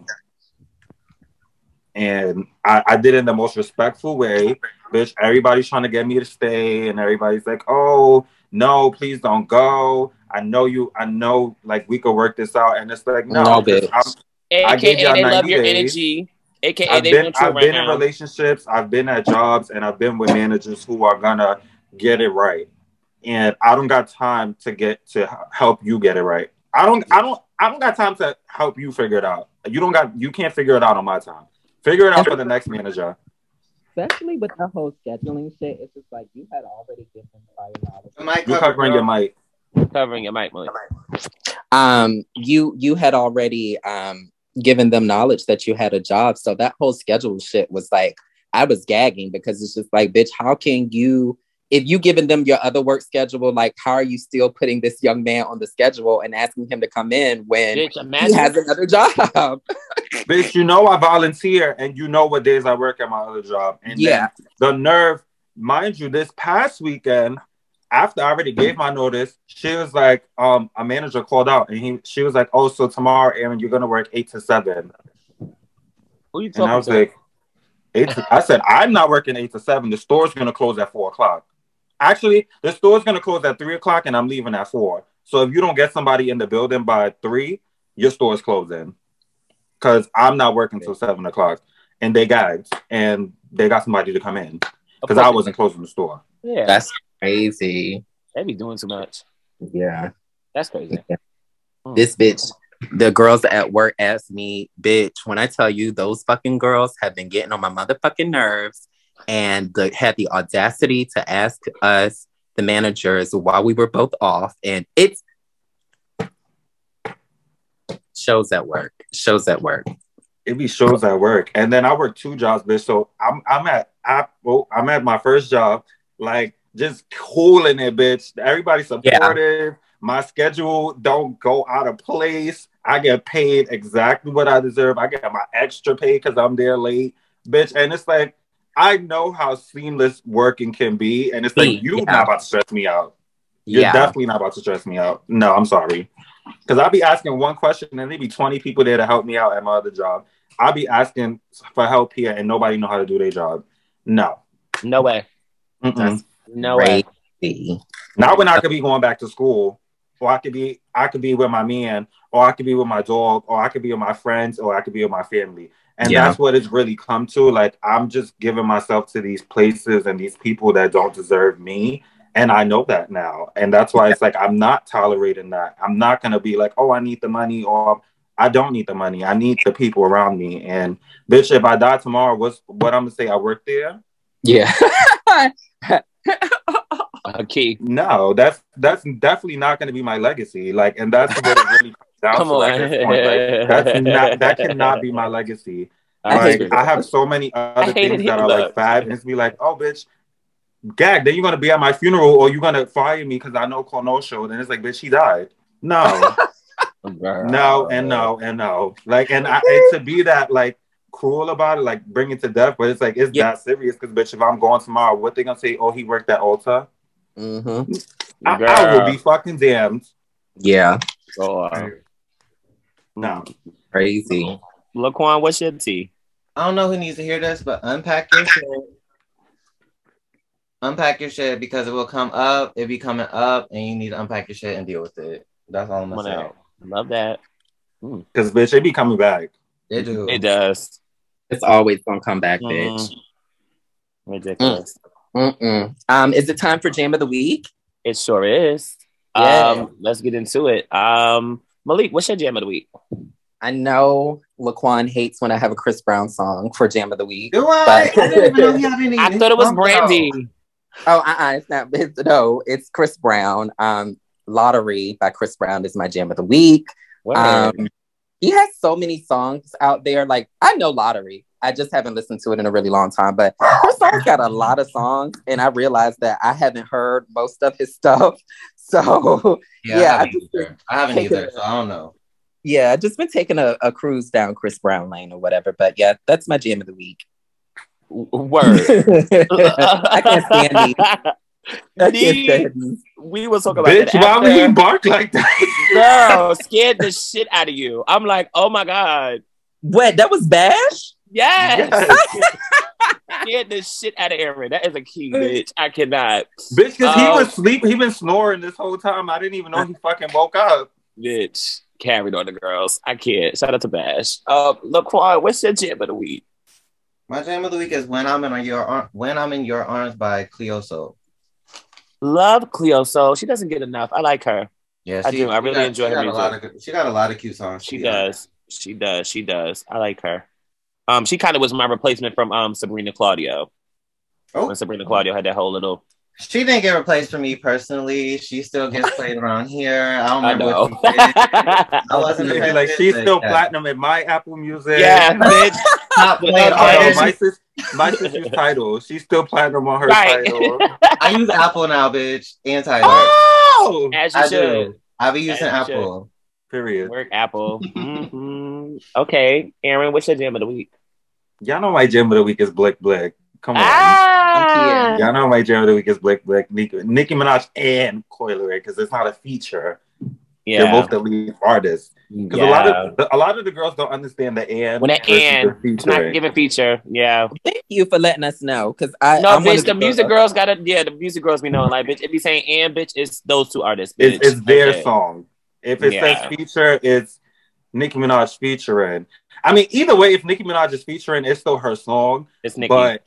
And I, I did it in the most respectful way. Bitch, everybody's trying to get me to stay, and everybody's like, oh, no, please don't go. I know you, I know like we could work this out. And it's like, no, No, 'cause bitch. I'm, I gave AKA, y'all they love your days. energy. AKA, I've they been want you I've been in relationships, I've been at jobs, and I've been with managers who are gonna get it right. And I don't got time to get to help you get it right. I don't I don't I don't got time to help you figure it out. You don't got you can't figure it out on my time. Figure it out for the next manager. Especially with the whole scheduling shit, it's just like you had already given prior knowledge. The mic You're covering your mic. Covering your mic, Malik. Um, you you had already um given them knowledge that you had a job. So that whole schedule shit was like I was gagging because it's just like, bitch, how can you if you given them your other work schedule, like how are you still putting this young man on the schedule and asking him to come in when Bitch, he has another job? Bitch, you know I volunteer and you know what days I work at my other job. And Yeah. the nerve, mind you, this past weekend, after I already gave my notice, she was like, um, a manager called out and he she was like, Oh, so tomorrow, Aaron, you're gonna work eight to seven. Who you And I was to? like, eight to, I said, I'm not working eight to seven. The store's gonna close at four o'clock. Actually, the store's gonna close at three o'clock and I'm leaving at four. So if you don't get somebody in the building by three, your store's closing. Cause I'm not working till seven o'clock. And they gagged and they got somebody to come in. Because I wasn't closing the store. Yeah, That's crazy. they be doing too much. Yeah. That's crazy. Hmm. This bitch, the girls at work asked me, bitch, when I tell you those fucking girls have been getting on my motherfucking nerves and the, had the audacity to ask us, the managers, while we were both off. And it's shows at work, shows at work. It be shows at work. And then I work two jobs, bitch. So I'm I'm at I, well, I'm at my first job, like just cooling it, bitch. Everybody's supportive. My schedule don't go out of place. I get paid exactly what I deserve. I get my extra pay because I'm there late, bitch. And it's like I know how seamless working can be, and it's like Mm, you yeah. not about to stress me out. You're Yeah. definitely not about to stress me out. No, I'm sorry. Because I'll be asking one question and there'd be 20 people there to help me out at my other job. I'll be asking for help here and nobody know how to do their job. No. No way. Mm-mm. No way. Not when I could be going back to school, or I could be I could be with my man, or I could be with my dog, or I could be with my friends, or I could be with my family. And Yeah. that's what it's really come to. Like I'm just giving myself to these places and these people that don't deserve me. And I know that now. And that's why it's like I'm not tolerating that. I'm not gonna be like, oh, I need the money, or I don't need the money. I need the people around me. And bitch, if I die tomorrow, what's what I'm gonna say? I work there? Yeah. Okay. No, that's that's definitely not going to be my legacy. Like, and that's what it really comes down Come to at on. this point. Like, that's not that cannot be my legacy. I Like, I have so many other things that are like fab, and it's be like, oh, bitch, gag. Then you're gonna be at my funeral, or you're gonna fire me because I know Cornell show. Then it's like, bitch, he died. No, no, and no, and no. Like, and, I, and to be that like cruel about it, like bring it to death, but it's like it's Yeah. that serious because bitch, if I'm going tomorrow, what they gonna say? Oh, he worked at Ulta. hmm I, I Girl. will be fucking damned. Yeah. God. No. Crazy. Laquan, what's your tea? I don't know who needs to hear this, but unpack your shit. Unpack your shit because it will come up. It be coming up, and you need to unpack your shit and deal with it. That's all I'm Come gonna say. out. Love that. Because bitch, they be coming back. They do. It does. It's always gonna come back, Mm. bitch. Ridiculous. Mm-mm. Um, is it time for Jam of the Week? It sure is. Yeah. Um, let's get into it. Um, Malik, what's your jam of the week? I know Laquan hates when I have a Chris Brown song for Jam of the Week. Do I? But- I didn't even know he had any. I thought it was. Brandy. Oh, uh-uh, it's not. It's, no, it's Chris Brown. Um, Lottery by Chris Brown is my Jam of the Week. Word. Um, he has so many songs out there. Like I know Lottery. I just haven't listened to it in a really long time, but Chris Brown's got a lot of songs, and I realized that I haven't heard most of his stuff. So Yeah, Yeah, I I haven't just- either. I haven't either, it- so I don't know. yeah, I've just been taking a, a cruise down Chris Brown lane or whatever. But yeah, that's my Jam of the Week. Word. I can't stand these. I can't stand we was talking about Bitch, that why would after. he bark like that? Girl, scared the shit out of you. I'm like, oh my god, What? That was Bash? yes. Yes. scared the shit out of Aaron. That is a key, bitch. I cannot, Bitch, because he Oh. was sleeping, he been snoring this whole time. I didn't even know he fucking woke up. bitch. Carried on the girls. I can't. Shout out to Bash. Uh, Laquan, what's your jam of the week? My jam of the week is "When I'm in Your Ar- When I'm in Your Arms" by Cleo Sol. Love Cleo Sol She doesn't get enough. I like her. Yeah, I do. I really got- enjoy her got a lot of good, She got a lot of cute songs. She does. She does. She does. I like her. Um, she kind of was my replacement from um Sabrina Claudio. Oh. When Sabrina Claudio had that whole little. She didn't get replaced for me personally. She still gets played around here. I don't I know. what she did. I wasn't Like, like she's still yeah. platinum in my Apple Music. yeah, bitch. Top played artist. my sis, my sister's title. She's still platinum on her Right. title. I use Apple now, bitch, and Tyler. Oh, As you I should. do. I be using As you Apple. period. Work Apple. hmm Okay, Aaron, what's your jam of the week? Y'all know my gem of the week is Blick Blick. Come on. Ah, Y'all know my gem of the week is Blick Blick. Nicki, Nicki Minaj and Coi Leray because it's not a feature. Yeah. They're both the lead artists. Because a lot of a lot of the girls don't understand the and when that versus and not featuring. giving feature. Yeah. Thank you for letting us know. Because I No, I'm bitch. of The music girls- girls gotta. Yeah, the music girls be knowing. Like, bitch, if you saying and bitch, it's those two artists. Bitch. It's, it's their Okay. song. If it Yeah. says feature, it's Nicki Minaj featuring. I mean, either way, if Nicki Minaj is featuring, it's still her song. It's Nicki. But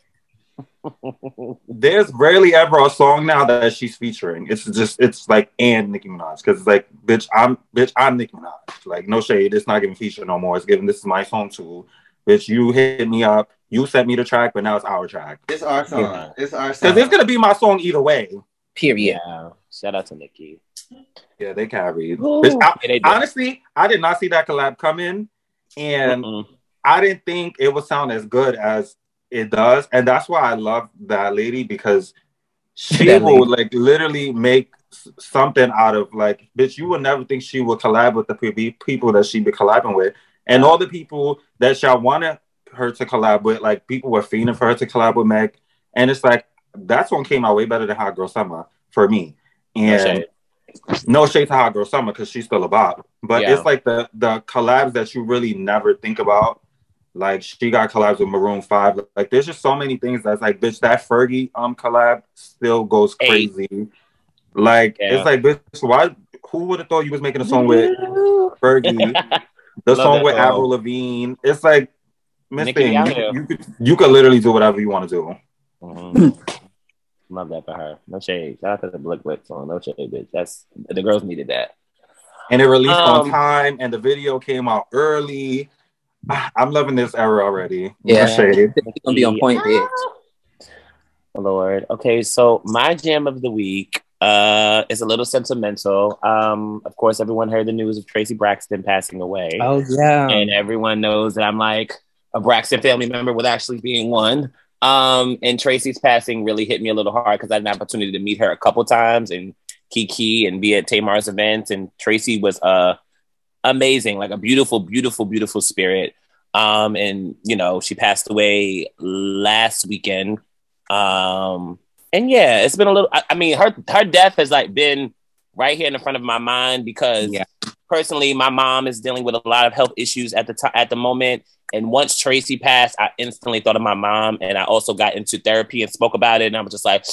there's rarely ever a song now that she's featuring. It's just it's like and Nicki Minaj because it's like bitch I'm bitch I'm Nicki Minaj. Like no shade, it's not giving feature no more. It's giving this is my song too. Bitch, you hit me up. You sent me the track, but now it's our track. It's our song. Yeah. It's our song. Because it's gonna be my song either way. Period. yeah. Shout out to Nicki. Yeah, they carried. Bitch, I- Yeah, they honestly, I did not see that collab coming, and Mm-mm. I didn't think it would sound as good as it does, and that's why I love that lady because she That will lady. like literally make something out of like, bitch. You would never think she would collab with the pe- people that she be collabing with, and all the people that y'all wanted her to collab with, like people were fiending for her to collab with Meg, and it's like that one came out way better than Hot Girl Summer for me, No and shade. no shade to Hot Girl Summer because she's still a bop. But Yeah. it's like the the collabs that you really never think about. Like she got collabs with Maroon Five. Like there's just so many things that's like, bitch, that Fergie um collab still goes Hey. crazy. Like Yeah. it's like, bitch, why? Who would have thought you was making a song with Fergie? the Love song with song. Avril Lavigne. It's like, Miss Thing, you, you could you could literally do whatever you want to do. Mhm. Love that for her. No shade. Shout out to the Blick Blick song. No shade, bitch. That's the girls needed that. and it released Um, on time, and the video came out early. I'm loving this era already. Yeah. No shade. It's gonna be on point, bitch. Oh, Lord. Okay, so my jam of the week uh is a little sentimental. Um, of course, everyone heard the news of Traci Braxton passing away. Oh yeah. and everyone knows that I'm like a Braxton family member with actually being one. Um, and Traci's passing really hit me a little hard because I had an opportunity to meet her a couple times and Kiki and be at Tamar's events. And Traci was uh amazing, like a beautiful, beautiful, beautiful spirit. Um, and you know, she passed away last weekend. Um, and yeah, it's been a little. I, I mean, her her death has like been right here in the front of my mind because Yeah. personally, my mom is dealing with a lot of health issues at the time at the moment. And once Traci passed, I instantly thought of my mom, and I also got into therapy and spoke about it. And I was just like,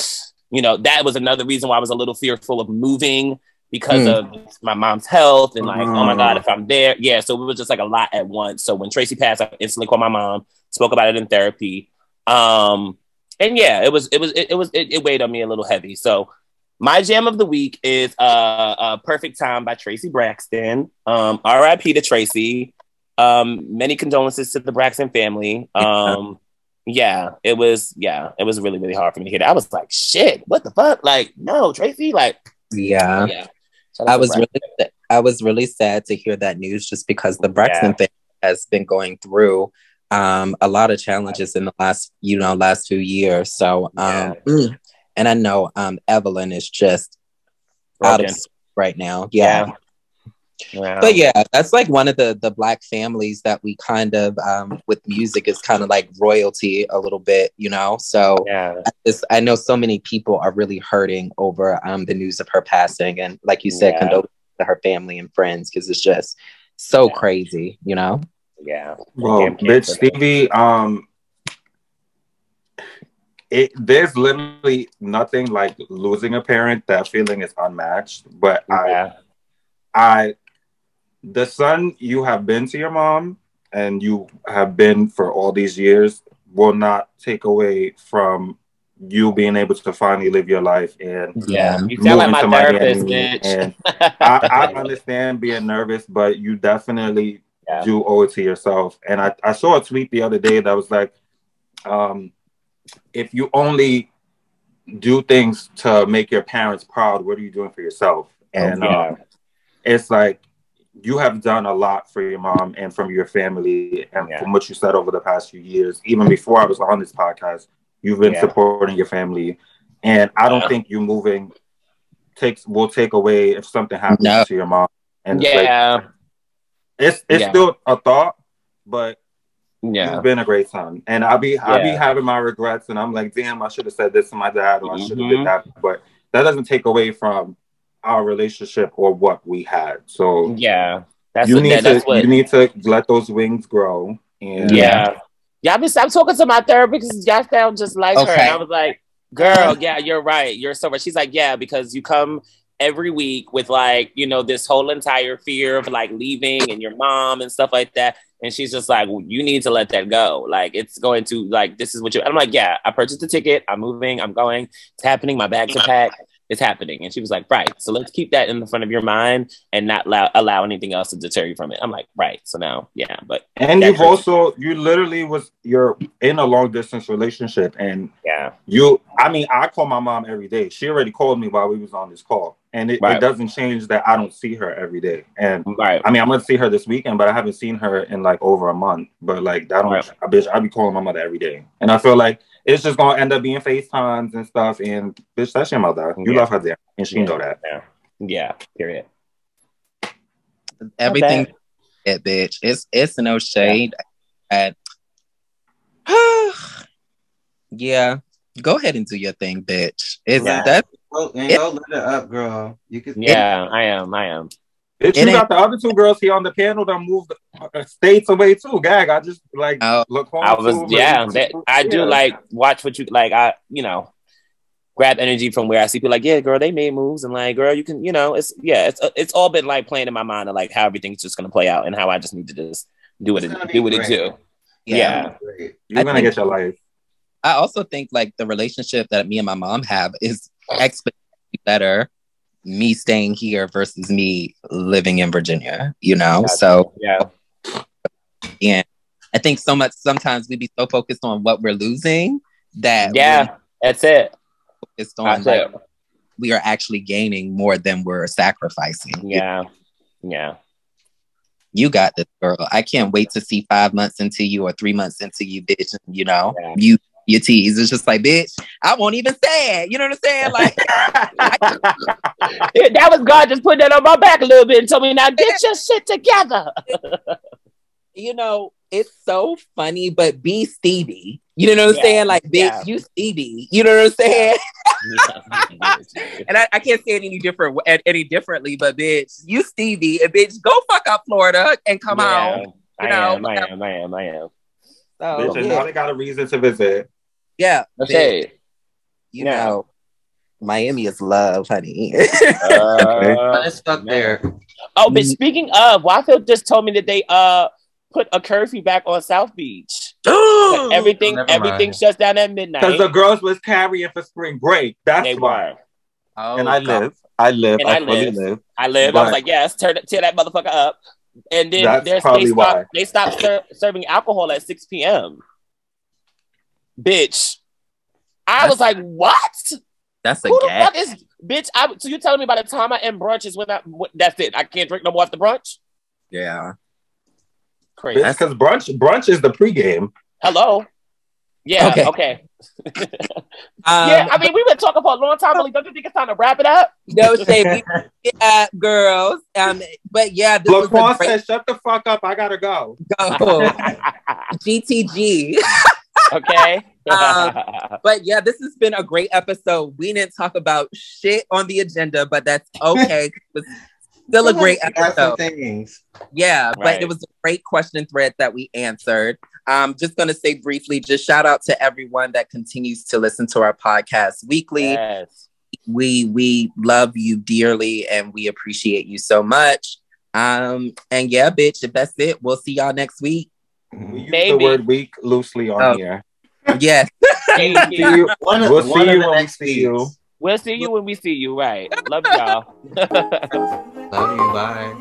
you know, that was another reason why I was a little fearful of moving because of my mom's health and like, oh my god, if I'm there, yeah. So it was just like a lot at once. So when Traci passed, I instantly called my mom, spoke about it in therapy. Um, and yeah, it was it was it, it was it, it weighed on me a little heavy. So My jam of the week is uh, uh Perfect Time by Traci Braxton. Um, R.I.P. to Traci. Um, many condolences to the Braxton family. Um, yeah, it was yeah, it was really, really hard for me to hear that. I was like, shit, what the fuck? Like, no, Traci, like Yeah. yeah. Shout I was Braxton. really I was really sad to hear that news just because the Braxton Yeah. family has been going through um a lot of challenges in the last you know last few years. So um mm, and I know um Evelyn is just out of right now. Yeah. Yeah. But yeah, that's like one of the the black families that we kind of um with music is kind of like royalty a little bit, you know. So yeah. I just I know so many people are really hurting over um the news of her passing and like you said, Yeah. condolences to her family and friends because it's just so Yeah. crazy, you know. Yeah. Well, bitch. Stevie, um, it there's literally nothing like losing a parent. That feeling is unmatched. But I, I, the son you have been to your mom and you have been for all these years will not take away from you being able to finally live your life and Yeah. Yeah. You sound like my to therapist, Miami. bitch. And I, I understand being nervous, but you definitely Yeah. do owe it to yourself. And I, I saw a tweet the other day that was like, um, if you only do things to make your parents proud, what are you doing for yourself? And Oh, yeah. um, it's like you have done a lot for your mom and from your family and Yeah. from what you said over the past few years, even before I was on this podcast, you've been Yeah. supporting your family. And I don't Yeah. think you moving takes will take away if something happens No. to your mom. And it's like, yeah. it's it's Yeah. still a thought, but Yeah. you've been a great son. And I'll be I'll be having my regrets and I'm like, damn, I should have said this to my dad or I should have did mm-hmm. that. But that doesn't take away from our relationship or what we had. So Yeah. That's you what, need that, to that's what you need to let those wings grow. And Yeah. Y'all been stop talking to my therapist because y'all sound just like her. And I was like, girl, yeah, you're right. You're so right. She's like, yeah, because you come every week with like, you know, this whole entire fear of like leaving and your mom and stuff like that. And she's just like, well, you need to let that go. Like, it's going to, like, this is what you, I'm like, yeah, I purchased the ticket. I'm moving. I'm going. It's happening. My bags are packed. It's happening. And she was like, right. So let's keep that in the front of your mind and not allow, allow anything else to deter you from it. I'm like, right. So now, yeah, but And you've also you literally was you're in a long distance relationship and yeah, you i mean i call my mom every day she already called me while we was on this call and it, Right. it doesn't change that i don't see her every day and right. i mean i'm gonna see her this weekend but i haven't seen her in like over a month but like that don't Right. I bitch i be calling my mother every day and i feel like it's just gonna end up being facetimes and stuff and bitch that's your mother you Yeah. love her there and she Yeah. know that Yeah, yeah. period. Everything it, bitch. It's it's no shade. At yeah. Go ahead and do your thing, bitch. It's Yeah. that Well, and It- go let it up, girl. You can. Yeah, I am. I am. Bitch It you got the other two girls here on the panel that moved uh, states away too gag i just like Oh. look I was. forward to Yeah, it. that, I do Yeah. like watch what you like. I you know grab energy from where I see people like, yeah, girl, they made moves, and like, girl, you can, you know, it's yeah, it's it's all been like playing in my mind of like how everything's just gonna play out and how I just need to just do what it do what it do. yeah. Yeah. You're I gonna think- get your life I also think like the relationship that me and my mom have is exponentially better me staying here versus me living in Virginia, you know? Gotcha. So Yeah, yeah. I think so much sometimes we be so focused on what we're losing that yeah, that's it. focused on That's like it. we are actually gaining more than we're sacrificing. Yeah, yeah, You got this, girl. I can't wait to see five months into you or three months into you, bitch. You know, Yeah. you your tease. It's just like, bitch, I won't even say it. You know what I'm saying? Like, Yeah, that was God just putting that on my back a little bit and told me now get your shit together. you know, it's so funny, but be Stevie. You know what I'm Yeah. saying? Like, bitch, Yeah. you Stevie. You know what I'm saying? And I, I can't say it any different any differently, but bitch, you Stevie, and bitch, go fuck up Florida and come Yeah, out. I you know, am, I am, I am, I am. So Bitch, and now they got a reason to visit. Yeah That's bitch, it. you Yeah. know, Miami is love, honey. Uh, But it's stuck there. oh, but speaking of, Waffle just told me that they uh put a curfew back on South Beach. Everything never mind. everything shuts down at midnight. Because the girls was carrying for spring break. That's they why. were. Oh, and I God. live. I live. And I, I live. live. I lived. I was like, yes, turn tear that motherfucker up. And then That's there's, probably they why. stopped, they stopped ser- serving alcohol at 6 p.m. Bitch. I was like, what? That's a Who the fuck is bitch? I, so you telling me by the time I end brunch is when I, what- that's it? I can't drink no more after brunch? Yeah. Crazy. That's Because brunch brunch is the pregame. Hello. Yeah. Okay. Okay. Um, yeah. I mean, we've been talking for a long time. Billy. Don't you think it's time to wrap it up? no shade, we- uh, girls. Um, but yeah, this was LaQuan a great said, "Shut the fuck up! I gotta go." go. GTG. okay. Um, But yeah, this has been a great episode. We didn't talk about shit on the agenda, but that's okay. It still a great episode. things. Yeah, but it was a great question thread that we answered. I'm just going to say briefly, just shout out to everyone that continues to listen to our podcast weekly. yes. We we love you dearly and we appreciate you so much. Um, and yeah, bitch, if that's it, we'll see y'all next week. We use Maybe. the word "week" loosely on Oh. here. Yes. Thank See you. you. One of, We'll see one of you when we next see you. We'll see you when we see you. Right. Love y'all. Love you. Bye.